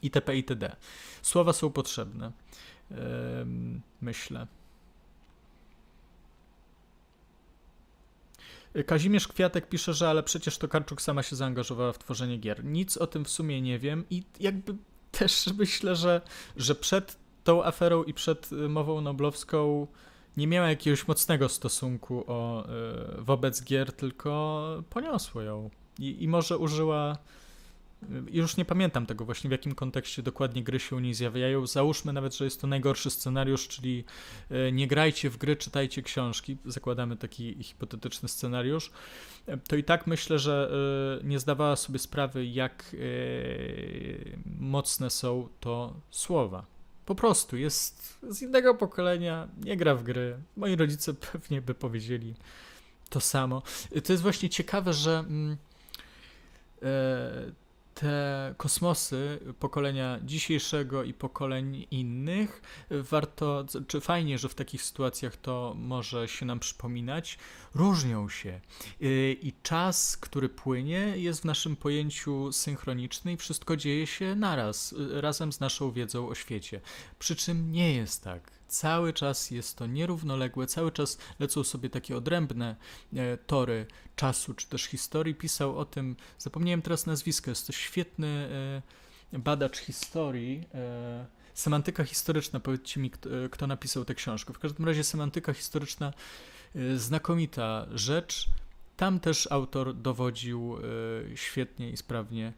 itp. itd. Słowa są potrzebne, yy, myślę. Kazimierz Kwiatek pisze, że ale przecież Tokarczuk sama się zaangażowała w tworzenie gier. Nic o tym w sumie nie wiem i jakby też [laughs] myślę, że, że przed tą aferą i przed mową noblowską nie miała jakiegoś mocnego stosunku o, y, wobec gier, tylko poniosło ją. I, I może użyła już nie pamiętam tego właśnie, w jakim kontekście dokładnie gry się u niej zjawiają. Załóżmy nawet, że jest to najgorszy scenariusz, czyli e, nie grajcie w gry, czytajcie książki. Zakładamy taki hipotetyczny scenariusz. E, to i tak myślę, że e, nie zdawała sobie sprawy, jak mocne są to słowa. Po prostu jest z innego pokolenia, nie gra w gry. Moi rodzice [laughs] pewnie by powiedzieli to samo. To jest właśnie ciekawe, że. Te kosmosy pokolenia dzisiejszego i pokoleń innych, warto, czy fajnie, że w takich sytuacjach to może się nam przypominać, różnią się. Y, I czas, który płynie, jest w naszym pojęciu synchroniczny i wszystko dzieje się naraz, y, razem z naszą wiedzą o świecie. Przy czym nie jest tak. Cały czas jest to nierównoległe, cały czas lecą sobie takie odrębne e, tory czasu czy też historii. Pisał o tym, zapomniałem teraz nazwisko, jest to świetny e, badacz historii. E, semantyka historyczna, powiedzcie mi, kto, kto napisał tę książkę. W każdym razie semantyka historyczna, znakomita rzecz. Tam też autor dowodził świetnie i sprawnie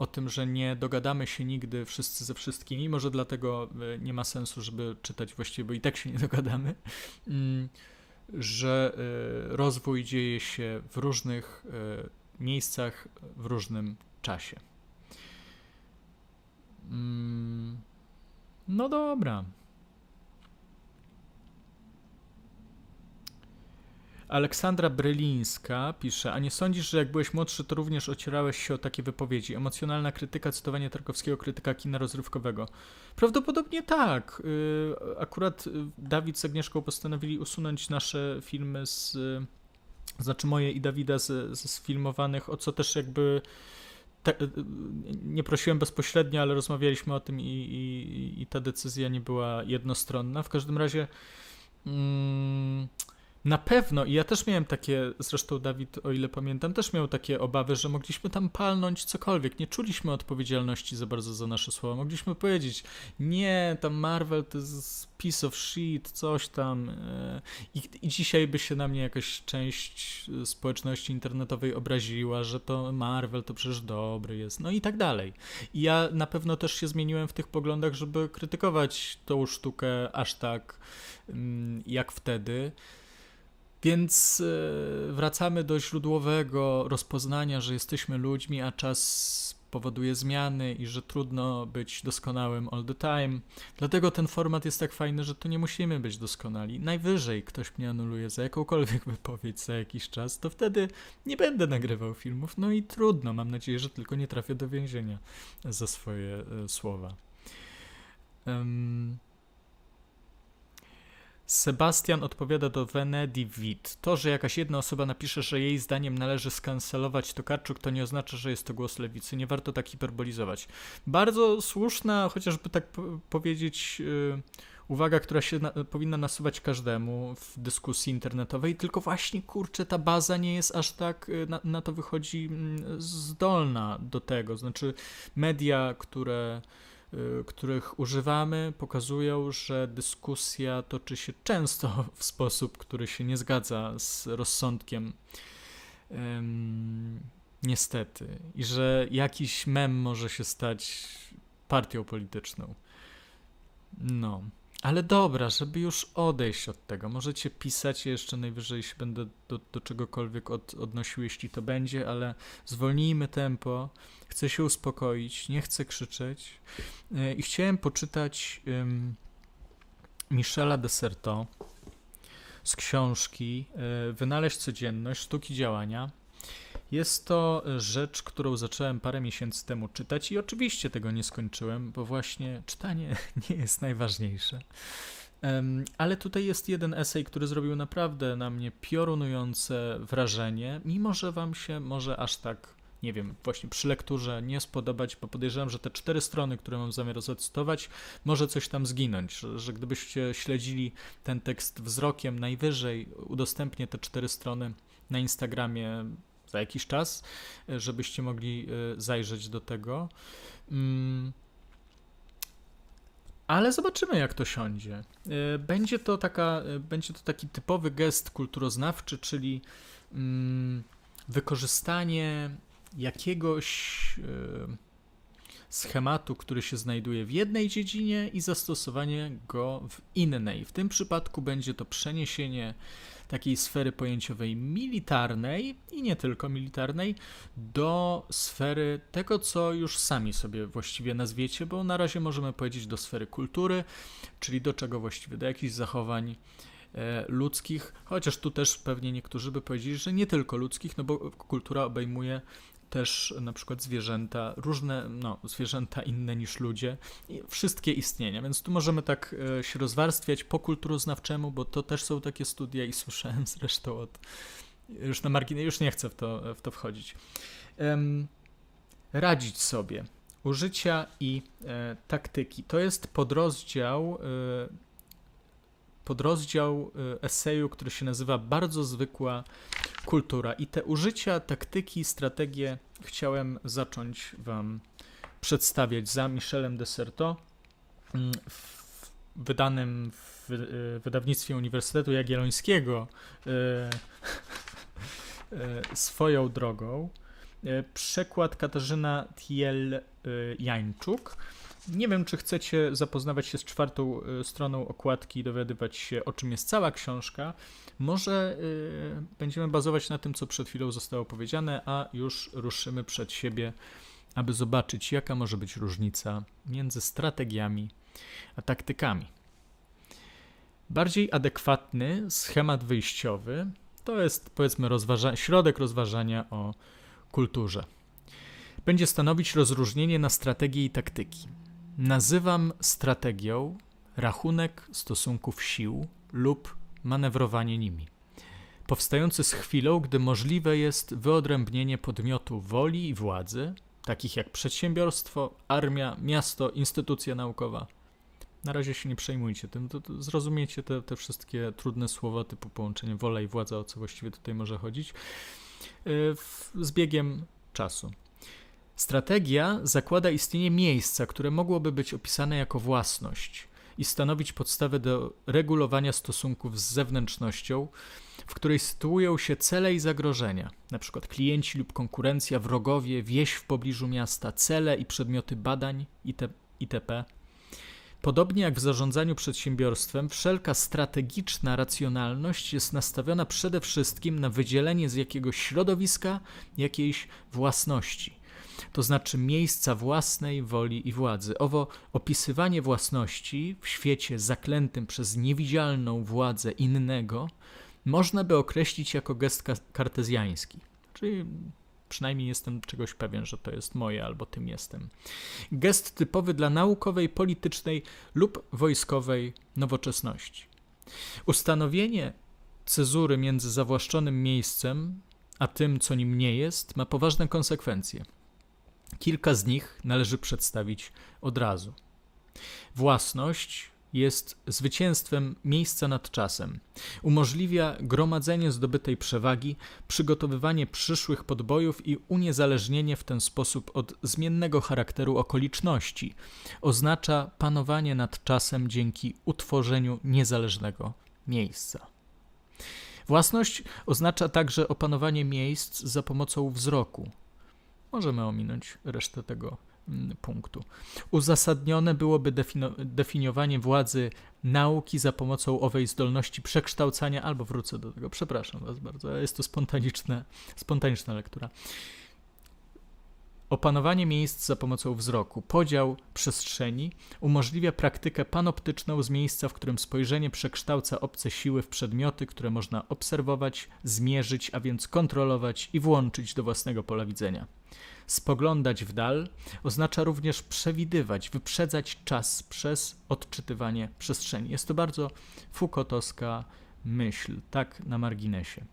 o tym, że nie dogadamy się nigdy wszyscy ze wszystkimi, może dlatego e, nie ma sensu, żeby czytać właściwie, bo i tak się nie dogadamy, mm, że e, rozwój dzieje się w różnych e, miejscach, w różnym czasie. Mm, no dobra. Aleksandra Brylińska pisze, a nie sądzisz, że jak byłeś młodszy, to również ocierałeś się o takie wypowiedzi? Emocjonalna krytyka, cytowanie Tarkowskiego, krytyka kina rozrywkowego. Prawdopodobnie tak. Y, akurat y, Dawid z Agnieszką postanowili usunąć nasze filmy z... Y, znaczy moje i Dawida z, z sfilmowanych, o co też jakby... Te, nie prosiłem bezpośrednio, ale rozmawialiśmy o tym i, i, i ta decyzja nie była jednostronna. W każdym razie... Mm, na pewno, i ja też miałem takie, zresztą Dawid, o ile pamiętam, też miał takie obawy, że mogliśmy tam palnąć cokolwiek. Nie czuliśmy odpowiedzialności za bardzo za nasze słowa. Mogliśmy powiedzieć, nie, tam Marvel to jest piece of shit, coś tam. E, I, I dzisiaj by się na mnie jakaś część społeczności internetowej obraziła, że to Marvel to przecież dobry jest, no i tak dalej. I ja na pewno też się zmieniłem w tych poglądach, żeby krytykować tą sztukę aż tak mm, jak wtedy. Więc e, wracamy do źródłowego rozpoznania, że jesteśmy ludźmi, a czas powoduje zmiany i że trudno być doskonałym all the time. Dlatego ten format jest tak fajny, że tu nie musimy być doskonali. Najwyżej ktoś mnie anuluje za jakąkolwiek [laughs] wypowiedź za jakiś czas, to wtedy nie będę nagrywał filmów. No i trudno, mam nadzieję, że tylko nie trafię do więzienia za swoje e, słowa. Um, Sebastian odpowiada do Venedivit. To, że jakaś jedna osoba napisze, że jej zdaniem należy skancelować Tokarczuk, to nie oznacza, że jest to głos lewicy. Nie warto tak hiperbolizować. Bardzo słuszna, chociażby tak powiedzieć, yy, uwaga, która się na, powinna nasuwać każdemu w dyskusji internetowej, tylko właśnie, kurczę, ta baza nie jest aż tak, y, na, na to wychodzi mm, zdolna do tego. Znaczy, media, które Y, których używamy, pokazują, że dyskusja toczy się często [laughs] w sposób, który się nie zgadza z rozsądkiem. Um, niestety. I że jakiś mem może się stać partią polityczną. No. Ale dobra, żeby już odejść od tego, możecie pisać, jeszcze najwyżej się będę do, do czegokolwiek od, odnosił, jeśli to będzie, ale zwolnijmy tempo, chcę się uspokoić, nie chcę krzyczeć. E, i chciałem poczytać um, Michela Deserto z książki e, Wynaleźć codzienność, sztuki działania. Jest to rzecz, którą zacząłem parę miesięcy temu czytać i oczywiście tego nie skończyłem, bo właśnie czytanie [laughs] nie jest najważniejsze. Ale tutaj jest jeden esej, który zrobił naprawdę na mnie piorunujące wrażenie, mimo że wam się może aż tak, nie wiem, właśnie przy lekturze nie spodobać, bo podejrzewam, że te cztery strony, które mam zamiar zacytować, może coś tam zginąć, że, że gdybyście śledzili ten tekst wzrokiem, najwyżej udostępnię te cztery strony na Instagramie za jakiś czas, e, żebyście mogli e, zajrzeć do tego. Mm. ale zobaczymy, jak to siądzie. E, będzie to, taka, będzie to taki typowy gest kulturoznawczy, czyli mm, wykorzystanie jakiegoś schematu, który się znajduje w jednej dziedzinie i zastosowanie go w innej. W tym przypadku będzie to przeniesienie takiej sfery pojęciowej militarnej i nie tylko militarnej do sfery tego, co już sami sobie właściwie nazwiecie, bo na razie możemy powiedzieć do sfery kultury, czyli do czego właściwie, do jakichś zachowań e, ludzkich, chociaż tu też pewnie niektórzy by powiedzieli, że nie tylko ludzkich, no bo kultura obejmuje też na przykład zwierzęta, różne no, zwierzęta inne niż ludzie, wszystkie istnienia, więc tu możemy tak e, się rozwarstwiać po kulturoznawczemu, bo to też są takie studia i słyszałem [laughs] zresztą od, już na marginie, już nie chcę w to, w to wchodzić. Um, radzić sobie. Użycia i e, taktyki. To jest podrozdział e, podrozdział y, eseju, który się nazywa Bardzo zwykła kultura. I te użycia, taktyki, strategie chciałem zacząć Wam przedstawiać za Michelem Deserto mm, w wydanym w y, wydawnictwie Uniwersytetu Jagiellońskiego y, [laughs] swoją drogą. Przekład Katarzyna Thiel-Jańczuk. Nie wiem, czy chcecie zapoznawać się z czwartą y, stroną okładki i dowiadywać się, o czym jest cała książka. Może y, będziemy bazować na tym, co przed chwilą zostało powiedziane, a już ruszymy przed siebie, aby zobaczyć, jaka może być różnica między strategiami a taktykami. Bardziej adekwatny schemat wyjściowy to jest, powiedzmy, rozważa środek rozważania o kulturze. Będzie stanowić rozróżnienie na strategię i taktyki. Nazywam strategią rachunek stosunków sił lub manewrowanie nimi, powstający z chwilą, gdy możliwe jest wyodrębnienie podmiotu woli i władzy, takich jak przedsiębiorstwo, armia, miasto, instytucja naukowa. Na razie się nie przejmujcie tym, to, to zrozumiecie te, te wszystkie trudne słowa typu połączenie wola i władza, o co właściwie tutaj może chodzić, yy, z biegiem czasu. Strategia zakłada istnienie miejsca, które mogłoby być opisane jako własność i stanowić podstawę do regulowania stosunków z zewnętrznością, w której sytuują się cele i zagrożenia, np. klienci lub konkurencja, wrogowie, wieś w pobliżu miasta, cele i przedmioty badań itp. Podobnie jak w zarządzaniu przedsiębiorstwem, wszelka strategiczna racjonalność jest nastawiona przede wszystkim na wydzielenie z jakiegoś środowiska jakiejś własności to znaczy miejsca własnej woli i władzy. Owo opisywanie własności w świecie zaklętym przez niewidzialną władzę innego można by określić jako gest kartezjański. Czyli przynajmniej jestem czegoś pewien, że to jest moje albo tym jestem. Gest typowy dla naukowej, politycznej lub wojskowej nowoczesności. Ustanowienie cezury między zawłaszczonym miejscem a tym, co nim nie jest, ma poważne konsekwencje. Kilka z nich należy przedstawić od razu. Własność jest zwycięstwem miejsca nad czasem. Umożliwia gromadzenie zdobytej przewagi, przygotowywanie przyszłych podbojów i uniezależnienie w ten sposób od zmiennego charakteru okoliczności. Oznacza panowanie nad czasem dzięki utworzeniu niezależnego miejsca. Własność oznacza także opanowanie miejsc za pomocą wzroku, Możemy ominąć resztę tego mm, punktu. Uzasadnione byłoby definiowanie władzy nauki za pomocą owej zdolności przekształcania, albo wrócę do tego, przepraszam Was bardzo, jest to spontaniczne, spontaniczna lektura. Opanowanie miejsc za pomocą wzroku, podział przestrzeni umożliwia praktykę panoptyczną z miejsca, w którym spojrzenie przekształca obce siły w przedmioty, które można obserwować, zmierzyć, a więc kontrolować i włączyć do własnego pola widzenia. Spoglądać w dal oznacza również przewidywać, wyprzedzać czas przez odczytywanie przestrzeni. Jest to bardzo Foucaultowska myśl, tak na marginesie.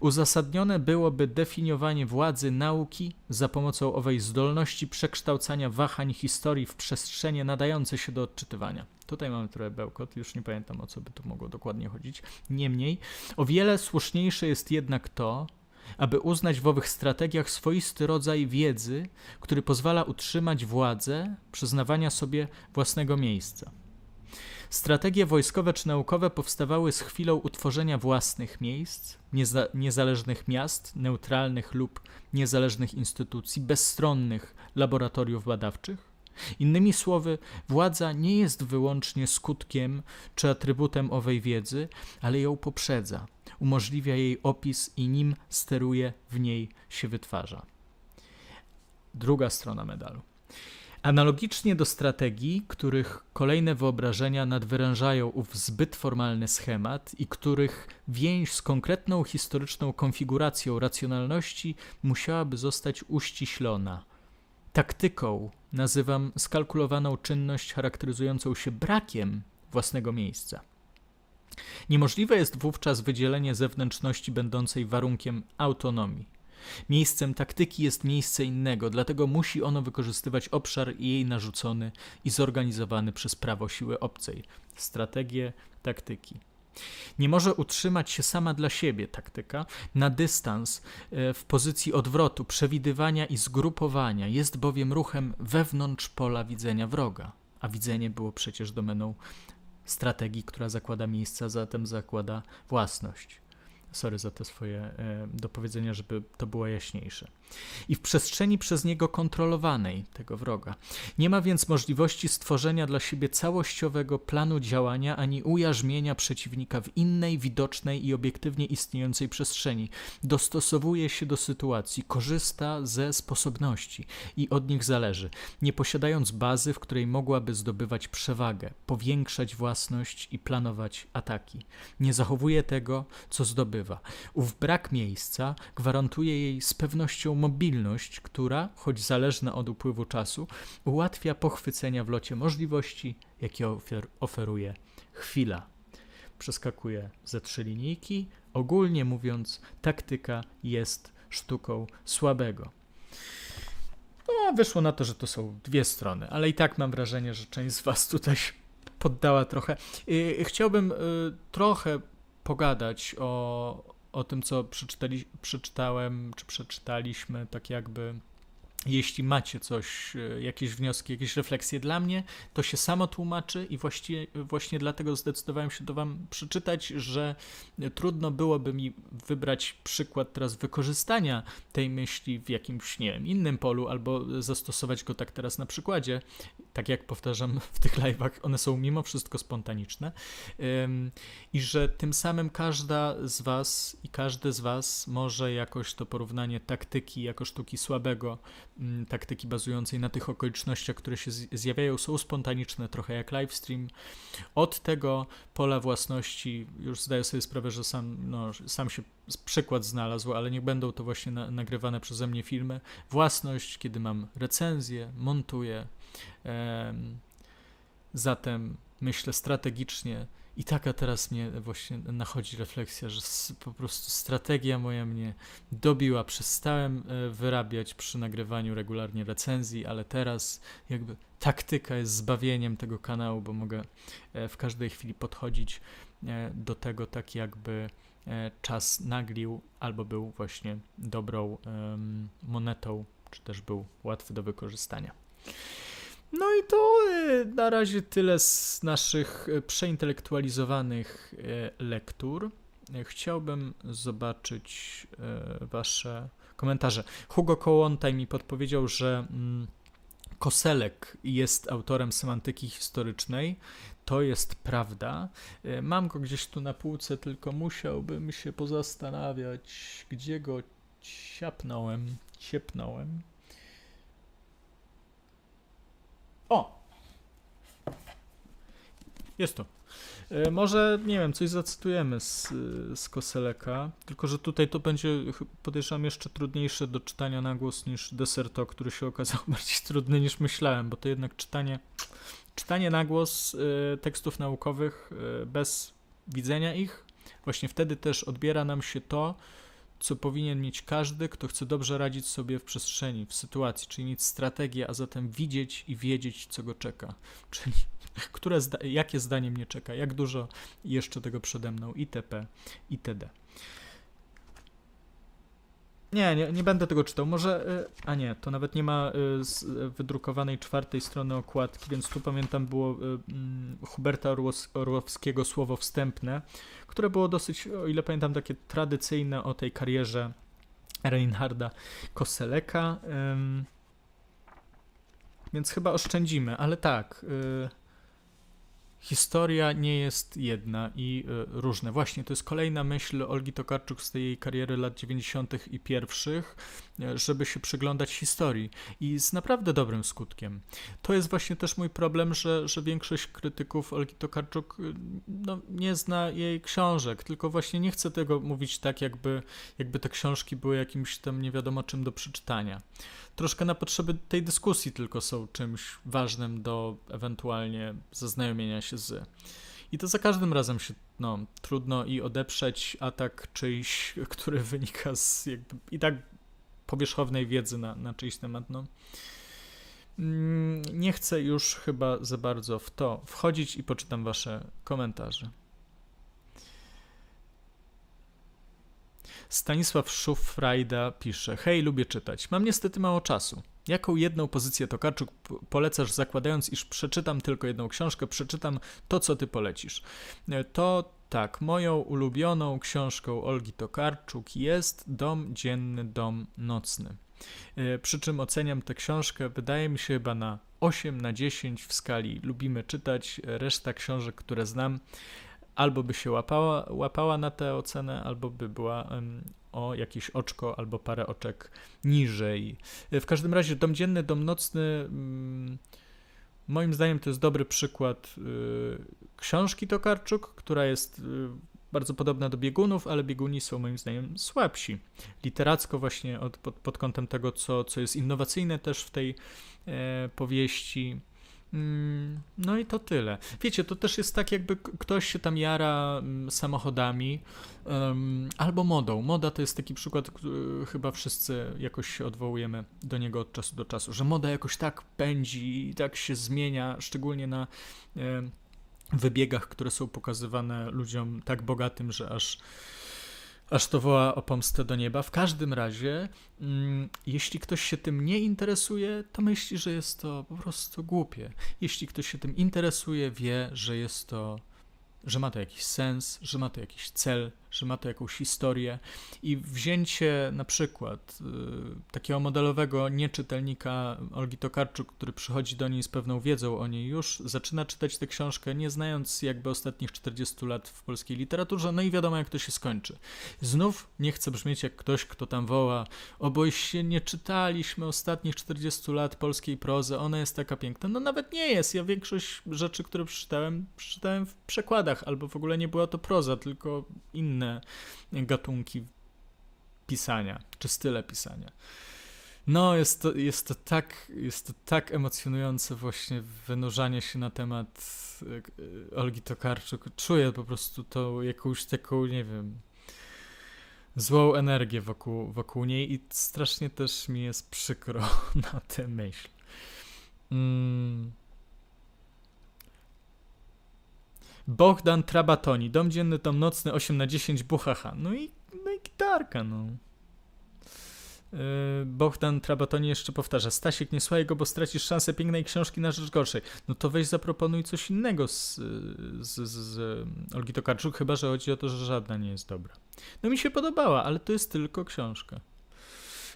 Uzasadnione byłoby definiowanie władzy nauki za pomocą owej zdolności przekształcania wahań historii w przestrzenie nadające się do odczytywania. Tutaj mamy trochę bełkot, już nie pamiętam o co by tu mogło dokładnie chodzić. Niemniej, o wiele słuszniejsze jest jednak to, aby uznać w owych strategiach swoisty rodzaj wiedzy, który pozwala utrzymać władzę przyznawania sobie własnego miejsca. Strategie wojskowe czy naukowe powstawały z chwilą utworzenia własnych miejsc, nieza niezależnych miast, neutralnych lub niezależnych instytucji, bezstronnych laboratoriów badawczych. Innymi słowy, władza nie jest wyłącznie skutkiem czy atrybutem owej wiedzy, ale ją poprzedza, umożliwia jej opis i nim steruje, w niej się wytwarza. Druga strona medalu. Analogicznie do strategii, których kolejne wyobrażenia nadwyrężają ów zbyt formalny schemat i których więź z konkretną historyczną konfiguracją racjonalności musiałaby zostać uściślona. Taktyką nazywam skalkulowaną czynność charakteryzującą się brakiem własnego miejsca. Niemożliwe jest wówczas wydzielenie zewnętrzności będącej warunkiem autonomii. Miejscem taktyki jest miejsce innego, dlatego musi ono wykorzystywać obszar jej narzucony i zorganizowany przez prawo siły obcej strategię taktyki. Nie może utrzymać się sama dla siebie taktyka na dystans e, w pozycji odwrotu, przewidywania i zgrupowania, jest bowiem ruchem wewnątrz pola widzenia wroga, a widzenie było przecież domeną strategii, która zakłada miejsca, zatem zakłada własność. Sorry za te swoje e, dopowiedzenia, żeby to było jaśniejsze. I w przestrzeni przez niego kontrolowanej, tego wroga. Nie ma więc możliwości stworzenia dla siebie całościowego planu działania ani ujarzmienia przeciwnika w innej, widocznej i obiektywnie istniejącej przestrzeni. Dostosowuje się do sytuacji, korzysta ze sposobności i od nich zależy, nie posiadając bazy, w której mogłaby zdobywać przewagę, powiększać własność i planować ataki. Nie zachowuje tego, co zdobywa Ów brak miejsca gwarantuje jej z pewnością mobilność, która, choć zależna od upływu czasu, ułatwia pochwycenia w locie możliwości, jakie ofer oferuje chwila. Przeskakuje ze trzy linijki. Ogólnie mówiąc, taktyka jest sztuką słabego. No, wyszło na to, że to są dwie strony, ale i tak mam wrażenie, że część z Was tutaj poddała trochę. Yy, chciałbym yy, trochę pogadać o, o tym, co przeczytali, przeczytałem, czy przeczytaliśmy, tak jakby jeśli macie coś, e, jakieś wnioski, jakieś refleksje dla mnie, to się samo tłumaczy i właśnie, właśnie dlatego zdecydowałem się to wam przeczytać, że trudno byłoby mi wybrać przykład teraz wykorzystania tej myśli w jakimś, nie wiem, innym polu, albo zastosować go tak teraz na przykładzie. Tak jak powtarzam w tych live'ach, one są mimo wszystko spontaniczne. I że tym samym każda z was i każdy z was może jakoś to porównanie taktyki jako sztuki słabego taktyki bazującej na tych okolicznościach, które się zjawiają, są spontaniczne, trochę jak livestream. Od tego pola własności już zdaję sobie sprawę, że sam, no, sam się przykład znalazł, ale nie będą to właśnie na, nagrywane przeze mnie filmy. Własność, kiedy mam recenzję, montuję. zatem myślę strategicznie i taka teraz mnie właśnie nachodzi refleksja, że po prostu strategia moja mnie dobiła. Przestałem e, wyrabiać przy nagrywaniu regularnie recenzji, ale teraz jakby taktyka jest zbawieniem tego kanału, bo mogę e, w każdej chwili podchodzić e, do tego tak jakby czas naglił albo był właśnie dobrą monetą, czy też był łatwy do wykorzystania. No i to e, na razie tyle z naszych e, przeintelektualizowanych e, lektur. Chciałbym zobaczyć Wasze komentarze. Hugo Kołłątaj mi podpowiedział, że mm, Koselek jest autorem semantyki historycznej. To jest prawda. Mam go gdzieś tu na półce, tylko musiałbym się pozastanawiać, gdzie go ciapnąłem, ciepnąłem. O! Jest to. E, może, nie wiem, coś zacytujemy z, z Koseleka, tylko że tutaj to będzie, podejrzewam, jeszcze trudniejsze do czytania na głos niż Deserto, który się okazał [laughs] bardziej trudny niż myślałem, bo to jednak czytanie, czytanie na głos y, tekstów naukowych y, bez widzenia ich, właśnie wtedy też odbiera nam się to, co powinien mieć każdy, kto chce dobrze radzić sobie w przestrzeni, w sytuacji, czyli mieć strategię, a zatem widzieć i wiedzieć, co go czeka. [laughs] Czyli które zda jakie zdanie mnie czeka, jak dużo jeszcze tego przede mną, itp., itd. Nie, nie, nie będę tego czytał. Może. y, A nie, to nawet nie ma y, wydrukowanej czwartej strony okładki, więc tu pamiętam było y, mm, Huberta Orłos- Orłowskiego słowo wstępne, które było dosyć, o ile pamiętam, takie tradycyjne o tej karierze Reinharda Koseleka. Więc chyba oszczędzimy, ale tak. y, Historia nie jest jedna i y, różne. Właśnie to jest kolejna myśl Olgi Tokarczuk z tej kariery lat 90. i pierwszych, żeby się przyglądać historii i z naprawdę dobrym skutkiem. To jest właśnie też mój problem, że, że większość krytyków Olgi Tokarczuk y, no, nie zna jej książek, tylko właśnie nie chcę tego mówić tak, jakby, jakby te książki były jakimś tam nie wiadomo czym do przeczytania troszkę na potrzeby tej dyskusji tylko są czymś ważnym do ewentualnie zaznajomienia się z. I to za każdym razem się no, trudno i odeprzeć atak czyjś, który wynika z jakby i tak powierzchownej wiedzy na, na czyjś temat. No. Mm, Nie chcę już chyba za bardzo w to wchodzić i poczytam wasze komentarze. Stanisław Szufrajda pisze: Hej, lubię czytać. Mam niestety mało czasu. Jaką jedną pozycję Tokarczuk polecasz, zakładając, iż przeczytam tylko jedną książkę, przeczytam to, co ty polecisz? E, To tak, moją ulubioną książką Olgi Tokarczuk jest Dom Dzienny, Dom Nocny. E, Przy czym oceniam tę książkę, wydaje mi się chyba na 8 na 10 w skali lubimy czytać. E, Reszta książek, które znam, albo by się łapała, łapała na tę ocenę, albo by była em, o jakieś oczko albo parę oczek niżej. E, W każdym razie dom dzienny, dom nocny mm, moim zdaniem to jest dobry przykład y, książki Tokarczuk, która jest y, bardzo podobna do biegunów, ale bieguni są moim zdaniem słabsi. Literacko właśnie od, pod, pod kątem tego, co, co jest innowacyjne też w tej e, powieści. Mm, No i to tyle. Wiecie, to też jest tak, jakby ktoś się tam jara mm, samochodami em, albo modą. Moda to jest taki przykład, k- chyba wszyscy jakoś się odwołujemy do niego od czasu do czasu, że moda jakoś tak pędzi i tak się zmienia, szczególnie na em, wybiegach, które są pokazywane ludziom tak bogatym, że aż aż to woła o pomstę do nieba. W każdym razie, mm, jeśli ktoś się tym nie interesuje, to myśli, że jest to po prostu głupie. Jeśli ktoś się tym interesuje, wie, że jest to, że ma to jakiś sens, że ma to jakiś cel, że ma to jakąś historię i wzięcie na przykład y, takiego modelowego nieczytelnika Olgi Tokarczuk, który przychodzi do niej z pewną wiedzą o niej już, zaczyna czytać tę książkę, nie znając jakby ostatnich 40 lat w polskiej literaturze, no i wiadomo jak to się skończy. Znów nie chcę brzmieć jak ktoś, kto tam woła, oboście nie czytaliśmy ostatnich 40 lat polskiej prozy, ona jest taka piękna. No nawet nie jest, ja większość rzeczy, które przeczytałem, przeczytałem w przekładach, albo w ogóle nie była to proza, tylko inne gatunki pisania, czy style pisania. No, jest to, jest to tak, jest to tak emocjonujące właśnie wynurzanie się na temat y, Olgi Tokarczuk. Czuję po prostu tą jakąś taką, nie wiem, złą energię wokół, wokół niej i strasznie też mi jest przykro [laughs] na tę myśl. Mm. Bogdan Trabatoni, dom dzienny, dom nocny, 8 na 10, buchacha. No i, no i gitarka, no. Yy, Bogdan Trabatoni jeszcze powtarza, Stasiek, nie słuchaj go, bo stracisz szansę pięknej książki na rzecz gorszej. No to weź zaproponuj coś innego z, z, z, z Olgi Tokarczuk, chyba, że chodzi o to, że żadna nie jest dobra. No mi się podobała, ale to jest tylko książka.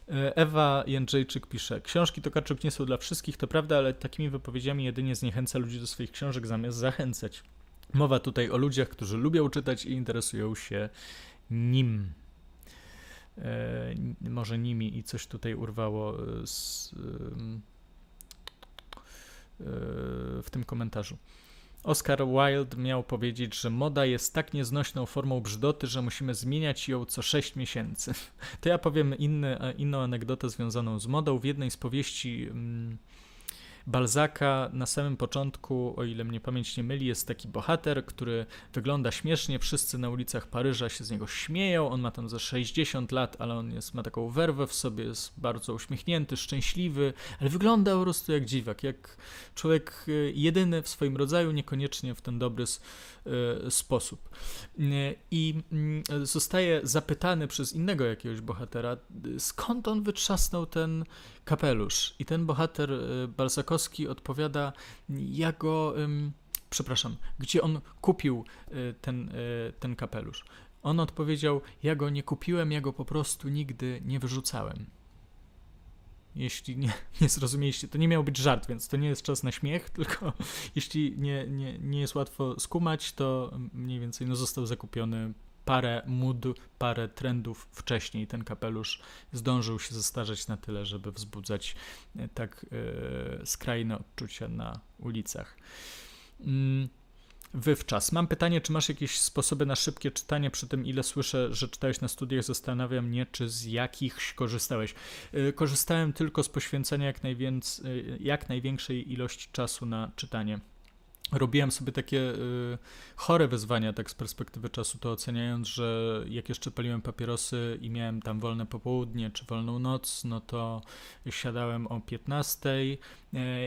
Yy, Ewa Jędrzejczyk pisze, książki Tokarczuk nie są dla wszystkich, to prawda, ale takimi wypowiedziami jedynie zniechęca ludzi do swoich książek zamiast zachęcać. Mowa tutaj o ludziach, którzy lubią czytać i interesują się nim. E, może nimi i coś tutaj urwało e, z, e, w tym komentarzu. Oscar Wilde miał powiedzieć, że moda jest tak nieznośną formą brzydoty, że musimy zmieniać ją co 6 miesięcy. [laughs] To ja powiem inny, a- inną anegdotę związaną z modą. W jednej z powieści mm, Balzaka na samym początku, o ile mnie pamięć nie myli, jest taki bohater, który wygląda śmiesznie, wszyscy na ulicach Paryża się z niego śmieją, on ma tam ze 60 lat, ale on jest, ma taką werwę w sobie, jest bardzo uśmiechnięty, szczęśliwy, ale wygląda po prostu jak dziwak, jak człowiek y, jedyny w swoim rodzaju, niekoniecznie w ten dobry y, sposób. I mm, zostaje zapytany przez innego jakiegoś bohatera, skąd on wytrzasnął ten kapelusz. I ten bohater y, Balsakowski odpowiada, ja go, przepraszam, gdzie on kupił y, ten, y, ten kapelusz. On odpowiedział, ja go nie kupiłem, ja go po prostu nigdy nie wyrzucałem. Jeśli nie, [laughs] nie zrozumieliście, to nie miał być żart, więc to nie jest czas na śmiech, [laughs] tylko jeśli nie, nie, nie jest łatwo skumać, to mniej więcej no, został zakupiony parę mód, parę trendów wcześniej. Ten kapelusz zdążył się zestarzeć na tyle, żeby wzbudzać e, tak e, skrajne odczucia na ulicach. Mm, wywczas. Mam pytanie, czy masz jakieś sposoby na szybkie czytanie przy tym, ile słyszę, że czytałeś na studiach? Zastanawiam mnie, czy z jakichś korzystałeś. E, korzystałem tylko z poświęcenia jak, jak największej ilości czasu na czytanie robiłem sobie takie y, chore wyzwania, tak z perspektywy czasu to oceniając, że jak jeszcze paliłem papierosy i miałem tam wolne popołudnie czy wolną noc, no to siadałem o 15 y,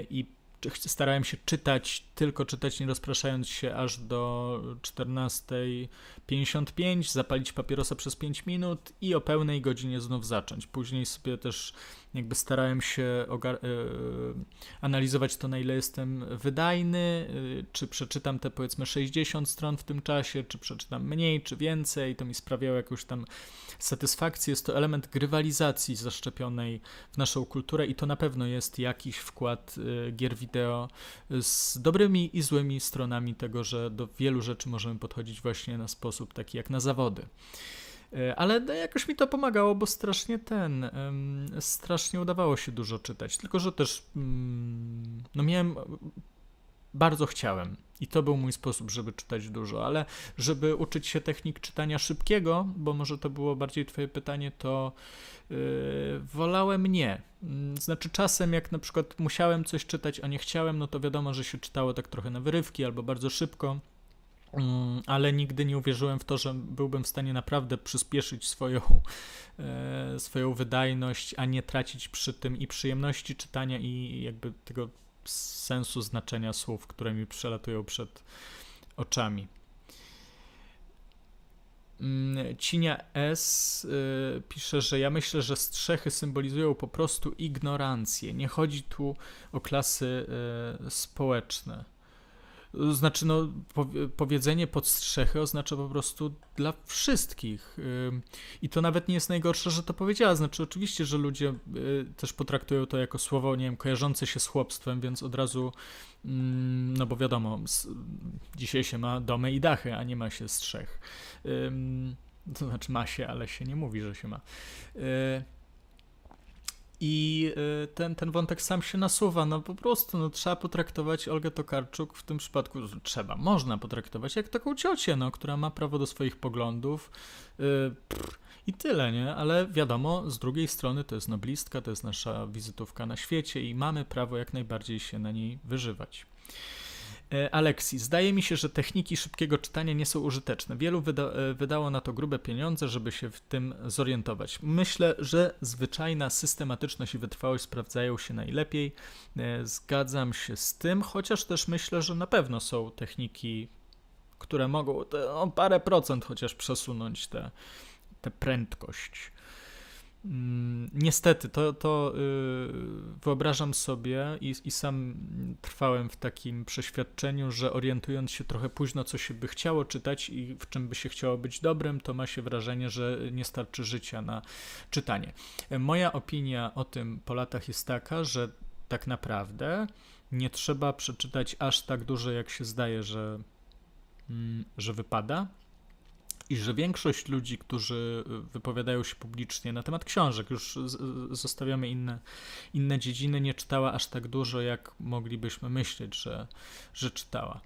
i starałem się czytać, tylko czytać, nie rozpraszając się aż do 14.55, zapalić papierosa przez 5 minut i o pełnej godzinie znów zacząć. Później sobie też jakby starałem się e, analizować to, na ile jestem wydajny, e, czy przeczytam te powiedzmy 60 stron w tym czasie, czy przeczytam mniej, czy więcej. To mi sprawiało jakąś tam satysfakcję. Jest to element grywalizacji zaszczepionej w naszą kulturę i to na pewno jest jakiś wkład e, gier wideo z dobrymi i złymi stronami tego, że do wielu rzeczy możemy podchodzić właśnie na sposób taki jak na zawody. E, ale jakoś mi to pomagało, bo strasznie ten, strasznie udawało się dużo czytać. Tylko, że też, mm, no miałem, bardzo chciałem. I to był mój sposób, żeby czytać dużo, ale żeby uczyć się technik czytania szybkiego, bo może to było bardziej Twoje pytanie, to yy, wolałem nie. Mm, znaczy, czasem, jak na przykład musiałem coś czytać, a nie chciałem, no to wiadomo, że się czytało tak trochę na wyrywki albo bardzo szybko. Mm, ale nigdy nie uwierzyłem w to, że byłbym w stanie naprawdę przyspieszyć swoją, e, swoją wydajność, a nie tracić przy tym i przyjemności czytania, i jakby tego sensu znaczenia słów, które mi przelatują przed oczami. Mm, Cinia S y, pisze, że ja myślę, że strzechy symbolizują po prostu ignorancję. Nie chodzi tu o klasy y, społeczne. Znaczy, no, powiedzenie pod strzechy oznacza po prostu dla wszystkich. I to nawet nie jest najgorsze, że to powiedziała. Znaczy, oczywiście, że ludzie y, też potraktują to jako słowo, nie wiem, kojarzące się z chłopstwem, więc od razu, mm, no bo wiadomo, dzisiaj się ma domy i dachy, a nie ma się strzech. To znaczy, ma się, ale się nie mówi, że się ma. Y, i y, ten, ten wątek sam się nasuwa. No po prostu no, trzeba potraktować Olgę Tokarczuk w tym przypadku, trzeba, można potraktować jak taką ciocię, no, która ma prawo do swoich poglądów. Yy, I tyle, nie? Ale wiadomo, z drugiej strony to jest noblistka, to jest nasza wizytówka na świecie i mamy prawo jak najbardziej się na niej wyżywać. E, Aleksi, zdaje mi się, że techniki szybkiego czytania nie są użyteczne. Wielu wyda e, wydało na to grube pieniądze, żeby się w tym zorientować. Myślę, że zwyczajna systematyczność i wytrwałość sprawdzają się najlepiej. E, zgadzam się z tym, chociaż też myślę, że na pewno są techniki, które mogą o parę procent chociaż przesunąć tę prędkość. Mm, niestety, to, to yy, wyobrażam sobie i, i sam trwałem w takim przeświadczeniu, że orientując się trochę późno, co się by chciało czytać i w czym by się chciało być dobrym, to ma się wrażenie, że nie starczy życia na czytanie. Moja opinia o tym po latach jest taka, że tak naprawdę nie trzeba przeczytać aż tak dużo, jak się zdaje, że, mm, że wypada i że większość ludzi, którzy wypowiadają się publicznie na temat książek, już zostawiamy inne, inne dziedziny, nie czytała aż tak dużo, jak moglibyśmy myśleć, że, że czytała.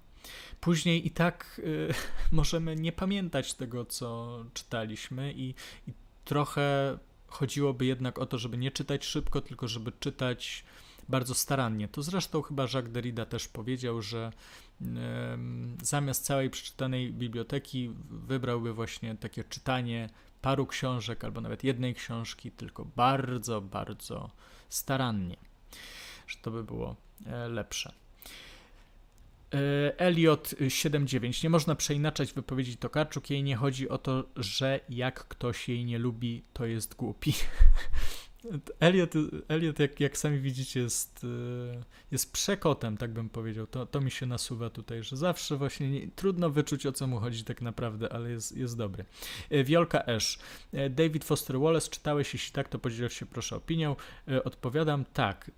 Później i tak y, [laughs] możemy nie pamiętać tego, co czytaliśmy, i, i trochę chodziłoby jednak o to, żeby nie czytać szybko, tylko żeby czytać bardzo starannie. To zresztą chyba Jacques Derrida też powiedział, że zamiast całej przeczytanej biblioteki wybrałby właśnie takie czytanie paru książek albo nawet jednej książki, tylko bardzo, bardzo starannie, że to by było e, lepsze. E, Elliot 79. Nie można przeinaczać wypowiedzi Tokarczuk. Jej nie chodzi o to, że jak ktoś jej nie lubi, to jest głupi. [laughs] Elliot, Elliot jak, jak sami widzicie, jest, e, jest przekotem, tak bym powiedział. To, to mi się nasuwa tutaj, że zawsze właśnie nie, trudno wyczuć, o co mu chodzi tak naprawdę, ale jest, jest dobry. E, Wiolka Esz. E, David Foster Wallace, czytałeś? Jeśli tak, to podziel się proszę opinią. Odpowiadam, tak,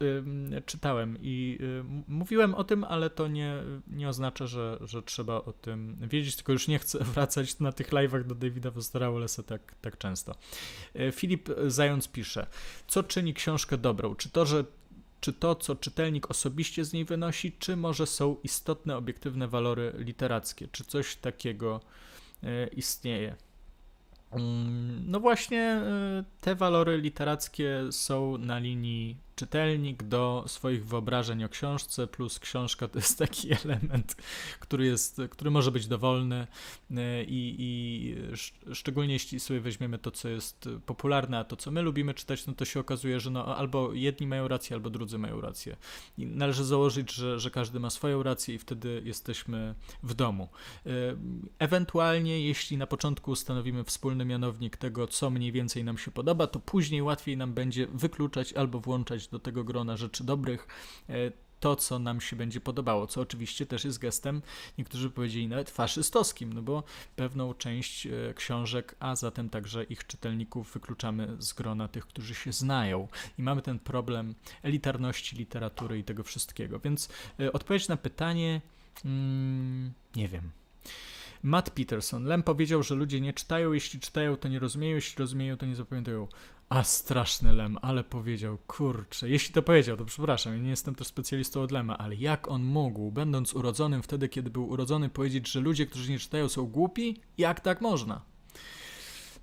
czytałem i mówiłem o tym, ale to nie, nie oznacza, że, że trzeba o tym wiedzieć, tylko już nie chcę [laughs] wracać na tych live'ach do Davida Fostera Wallace'a tak, tak często. Filip Zając pisze, co czyni książkę dobrą? Czy to, że czy to, co czytelnik osobiście z niej wynosi, czy może są istotne, obiektywne walory literackie? Czy coś takiego e, istnieje? Mm, no właśnie, e, te walory literackie są na linii czytelnik do swoich wyobrażeń o książce, plus książka to jest taki [laughs] element, który, jest, który może być dowolny e, i, i szczególnie jeśli sobie weźmiemy to, co jest popularne, a to, co my lubimy czytać, no to się okazuje, że no, albo jedni mają rację, albo drudzy mają rację. I należy założyć, że, że każdy ma swoją rację i wtedy jesteśmy w domu. E, ewentualnie, jeśli na początku ustanowimy wspólny mianownik tego, co mniej więcej nam się podoba, to później łatwiej nam będzie wykluczać albo włączać do tego grona rzeczy dobrych e, to, co nam się będzie podobało, co oczywiście też jest gestem, niektórzy powiedzieli nawet faszystowskim, no bo pewną część e, książek, a zatem także ich czytelników wykluczamy z grona tych, którzy się znają i mamy ten problem elitarności literatury i tego wszystkiego. Więc e, odpowiedź na pytanie, mm, nie wiem. Matt Peterson. Lem powiedział, że ludzie nie czytają, jeśli czytają, to nie rozumieją, jeśli rozumieją, to nie zapamiętują. A straszny Lem, ale powiedział, kurczę, jeśli to powiedział, to przepraszam, ja nie jestem też specjalistą od Lema, ale jak on mógł, będąc urodzonym wtedy, kiedy był urodzony, powiedzieć, że ludzie, którzy nie czytają, są głupi? Jak tak można?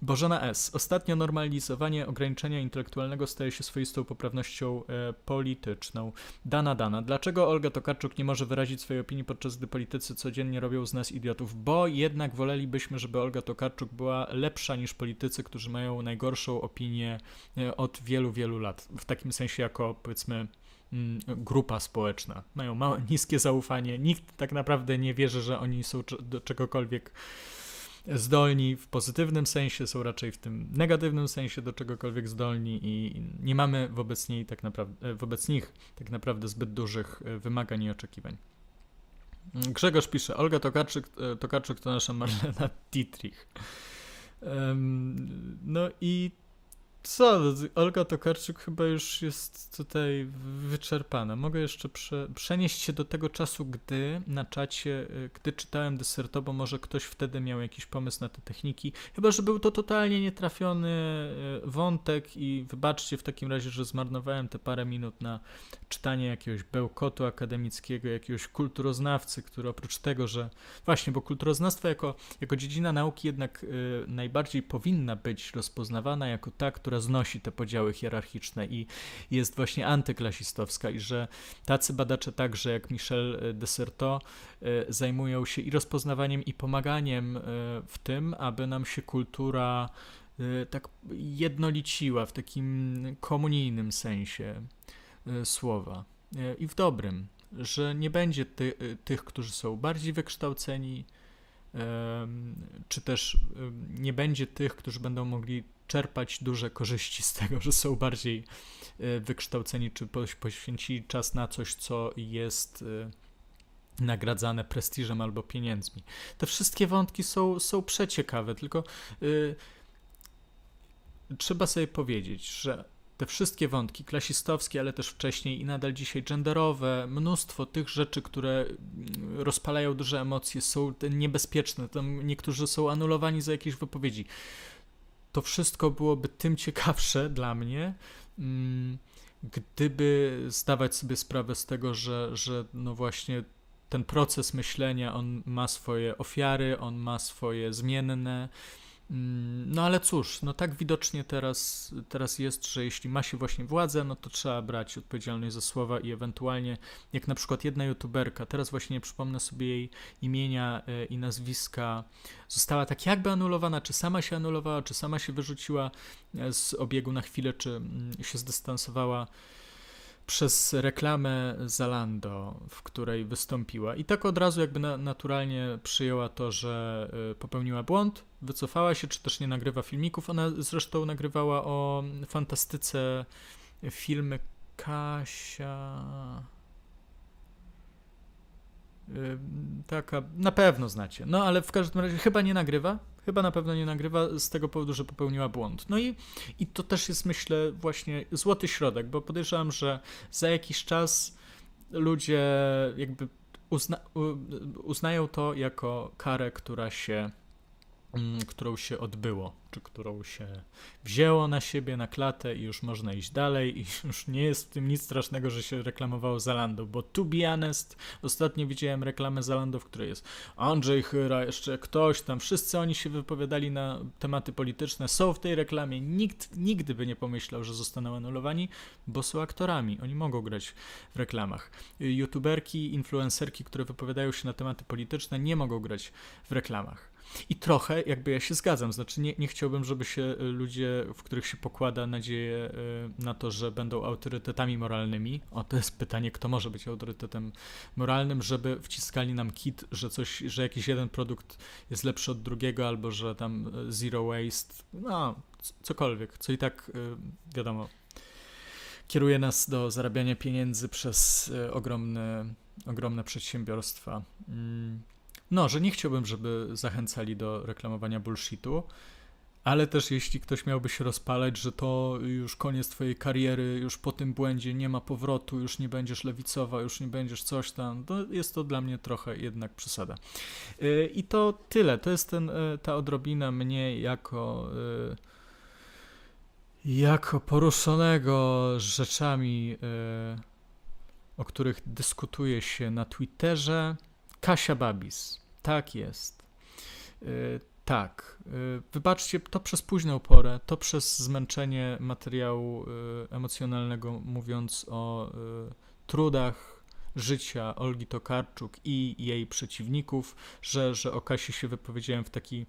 Bożena S. Ostatnio normalizowanie ograniczenia intelektualnego staje się swoistą poprawnością e, polityczną. Dana Dana. Dlaczego Olga Tokarczuk nie może wyrazić swojej opinii, podczas gdy politycy codziennie robią z nas idiotów? Bo jednak wolelibyśmy, żeby Olga Tokarczuk była lepsza niż politycy, którzy mają najgorszą opinię e, od wielu, wielu lat. W takim sensie jako, powiedzmy, mm, grupa społeczna. Mają małe, niskie zaufanie. Nikt tak naprawdę nie wierzy, że oni są do czegokolwiek zdolni w pozytywnym sensie, są raczej w tym negatywnym sensie do czegokolwiek zdolni i nie mamy wobec, niej tak naprawdę, wobec nich tak naprawdę zbyt dużych e, wymagań i oczekiwań. Grzegorz pisze, Olga Tokarczyk, e, Tokarczyk to nasza Marlena Dietrich. No i co, Olga Tokarczuk chyba już jest tutaj wyczerpana. Mogę jeszcze prze, przenieść się do tego czasu, gdy na czacie, y, gdy czytałem deserto, bo może ktoś wtedy miał jakiś pomysł na te techniki. Chyba, że był to totalnie nietrafiony y, wątek i wybaczcie w takim razie, że zmarnowałem te parę minut na czytanie jakiegoś bełkotu akademickiego, jakiegoś kulturoznawcy, który oprócz tego, że właśnie, bo kulturoznawstwo jako, jako dziedzina nauki jednak y, najbardziej powinna być rozpoznawana jako ta, która która znosi te podziały hierarchiczne i jest właśnie antyklasistowska i że tacy badacze także jak Michel Dessertot e, zajmują się i rozpoznawaniem i pomaganiem e, w tym, aby nam się kultura e, tak jednoliciła w takim komunijnym sensie słowa. I w dobrym, że nie będzie ty, tych, którzy są bardziej wykształceni, czy też nie będzie tych, którzy będą mogli czerpać duże korzyści z tego, że są bardziej e, wykształceni, czy poświęcili czas na coś, co jest e, nagradzane prestiżem albo pieniędzmi. Te wszystkie wątki są, są przeciekawe, tylko yy, trzeba sobie powiedzieć, że te wszystkie wątki klasistowskie, ale też wcześniej i nadal dzisiaj genderowe, mnóstwo tych rzeczy, które mm, rozpalają duże emocje, są niebezpieczne. Tam niektórzy są anulowani za jakieś wypowiedzi to wszystko byłoby tym ciekawsze [laughs] dla mnie, mm, gdyby zdawać sobie sprawę z tego, że, że no właśnie ten proces myślenia, on ma swoje ofiary, on ma swoje zmienne, no ale cóż, no tak widocznie teraz, teraz jest, że jeśli ma się właśnie władzę, no to trzeba brać odpowiedzialność za słowa i ewentualnie, jak na przykład jedna youtuberka, teraz właśnie nie przypomnę sobie jej imienia e, i nazwiska, została tak jakby anulowana, czy sama się anulowała, czy sama się wyrzuciła e, z obiegu na chwilę, czy mm, się zdystansowała przez reklamę Zalando, w której wystąpiła. I tak od razu jakby na, naturalnie przyjęła to, że y, popełniła błąd, wycofała się, czy też nie nagrywa filmików. Ona zresztą nagrywała o fantastyce filmy Kasia. Taka, na pewno znacie. No ale w każdym razie chyba nie nagrywa. Chyba na pewno nie nagrywa z tego powodu, że popełniła błąd. No i, i to też jest, myślę, właśnie złoty środek, bo podejrzewam, że za jakiś czas ludzie jakby uzna, uznają to jako karę, która się, którą się odbyło czy którą się wzięło na siebie, na klatę i już można iść dalej i [laughs] już nie jest w tym nic strasznego, że się reklamowało Zalando, bo to be honest, ostatnio widziałem reklamę Zalando, w której jest Andrzej Chyra, jeszcze ktoś tam, wszyscy oni się wypowiadali na tematy polityczne, są w tej reklamie, nikt nigdy by nie pomyślał, że zostaną anulowani, bo są aktorami, oni mogą grać w reklamach. YouTuberki, influencerki, które wypowiadają się na tematy polityczne, nie mogą grać w reklamach. I trochę jakby ja się zgadzam, znaczy nie, nie chciałbym, żeby się y, ludzie, w których się pokłada nadzieję y, na to, że będą autorytetami moralnymi, o to jest pytanie, kto może być autorytetem moralnym, żeby wciskali nam kit, że coś, że jakiś jeden produkt jest lepszy od drugiego, albo że tam y, zero waste, no cokolwiek, co i tak wiadomo, kieruje nas do zarabiania pieniędzy przez ogromne, ogromne przedsiębiorstwa. No, że nie chciałbym, żeby zachęcali do reklamowania bullshitu, ale też jeśli ktoś miałby się rozpalać, że to już koniec twojej kariery, już po tym błędzie nie ma powrotu, już nie będziesz lewicowa, już nie będziesz coś tam, to jest to dla mnie trochę jednak przesada. Y, I to tyle. To jest ten, y, ta odrobina mnie jako y, jako poruszonego rzeczami, o których dyskutuje się na Twitterze. Kasia Babis. Tak jest. Yy, tak. Yy, wybaczcie, to przez późną porę, to przez zmęczenie materiału yy, emocjonalnego, mówiąc o y, trudach życia Olgi Tokarczuk i jej przeciwników, że, że o Kasi się wypowiedziałem w taki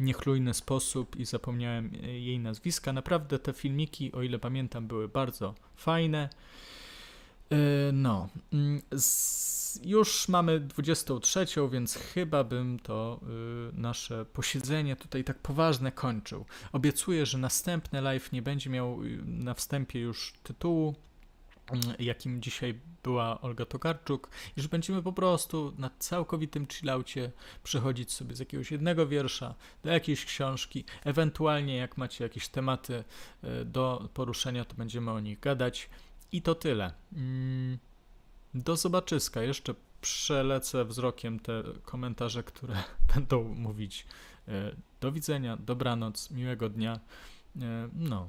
niechlujny sposób i zapomniałem y, jej nazwiska. Naprawdę te filmiki, o ile pamiętam, były bardzo fajne. Y, no. Mm, już mamy 23, więc chyba bym to y, nasze posiedzenie tutaj tak poważne kończył. Obiecuję, że następny live nie będzie miał y, na wstępie już tytułu, y, jakim dzisiaj była Olga Tokarczuk, i że będziemy po prostu na całkowitym chillaucie przechodzić sobie z jakiegoś jednego wiersza do jakiejś książki, ewentualnie jak macie jakieś tematy y, do poruszenia, to będziemy o nich gadać. I to tyle. Mm. Do zobaczyska. Jeszcze przelecę wzrokiem te komentarze, które [laughs] będą mówić e, do widzenia, dobranoc, miłego dnia. E, no,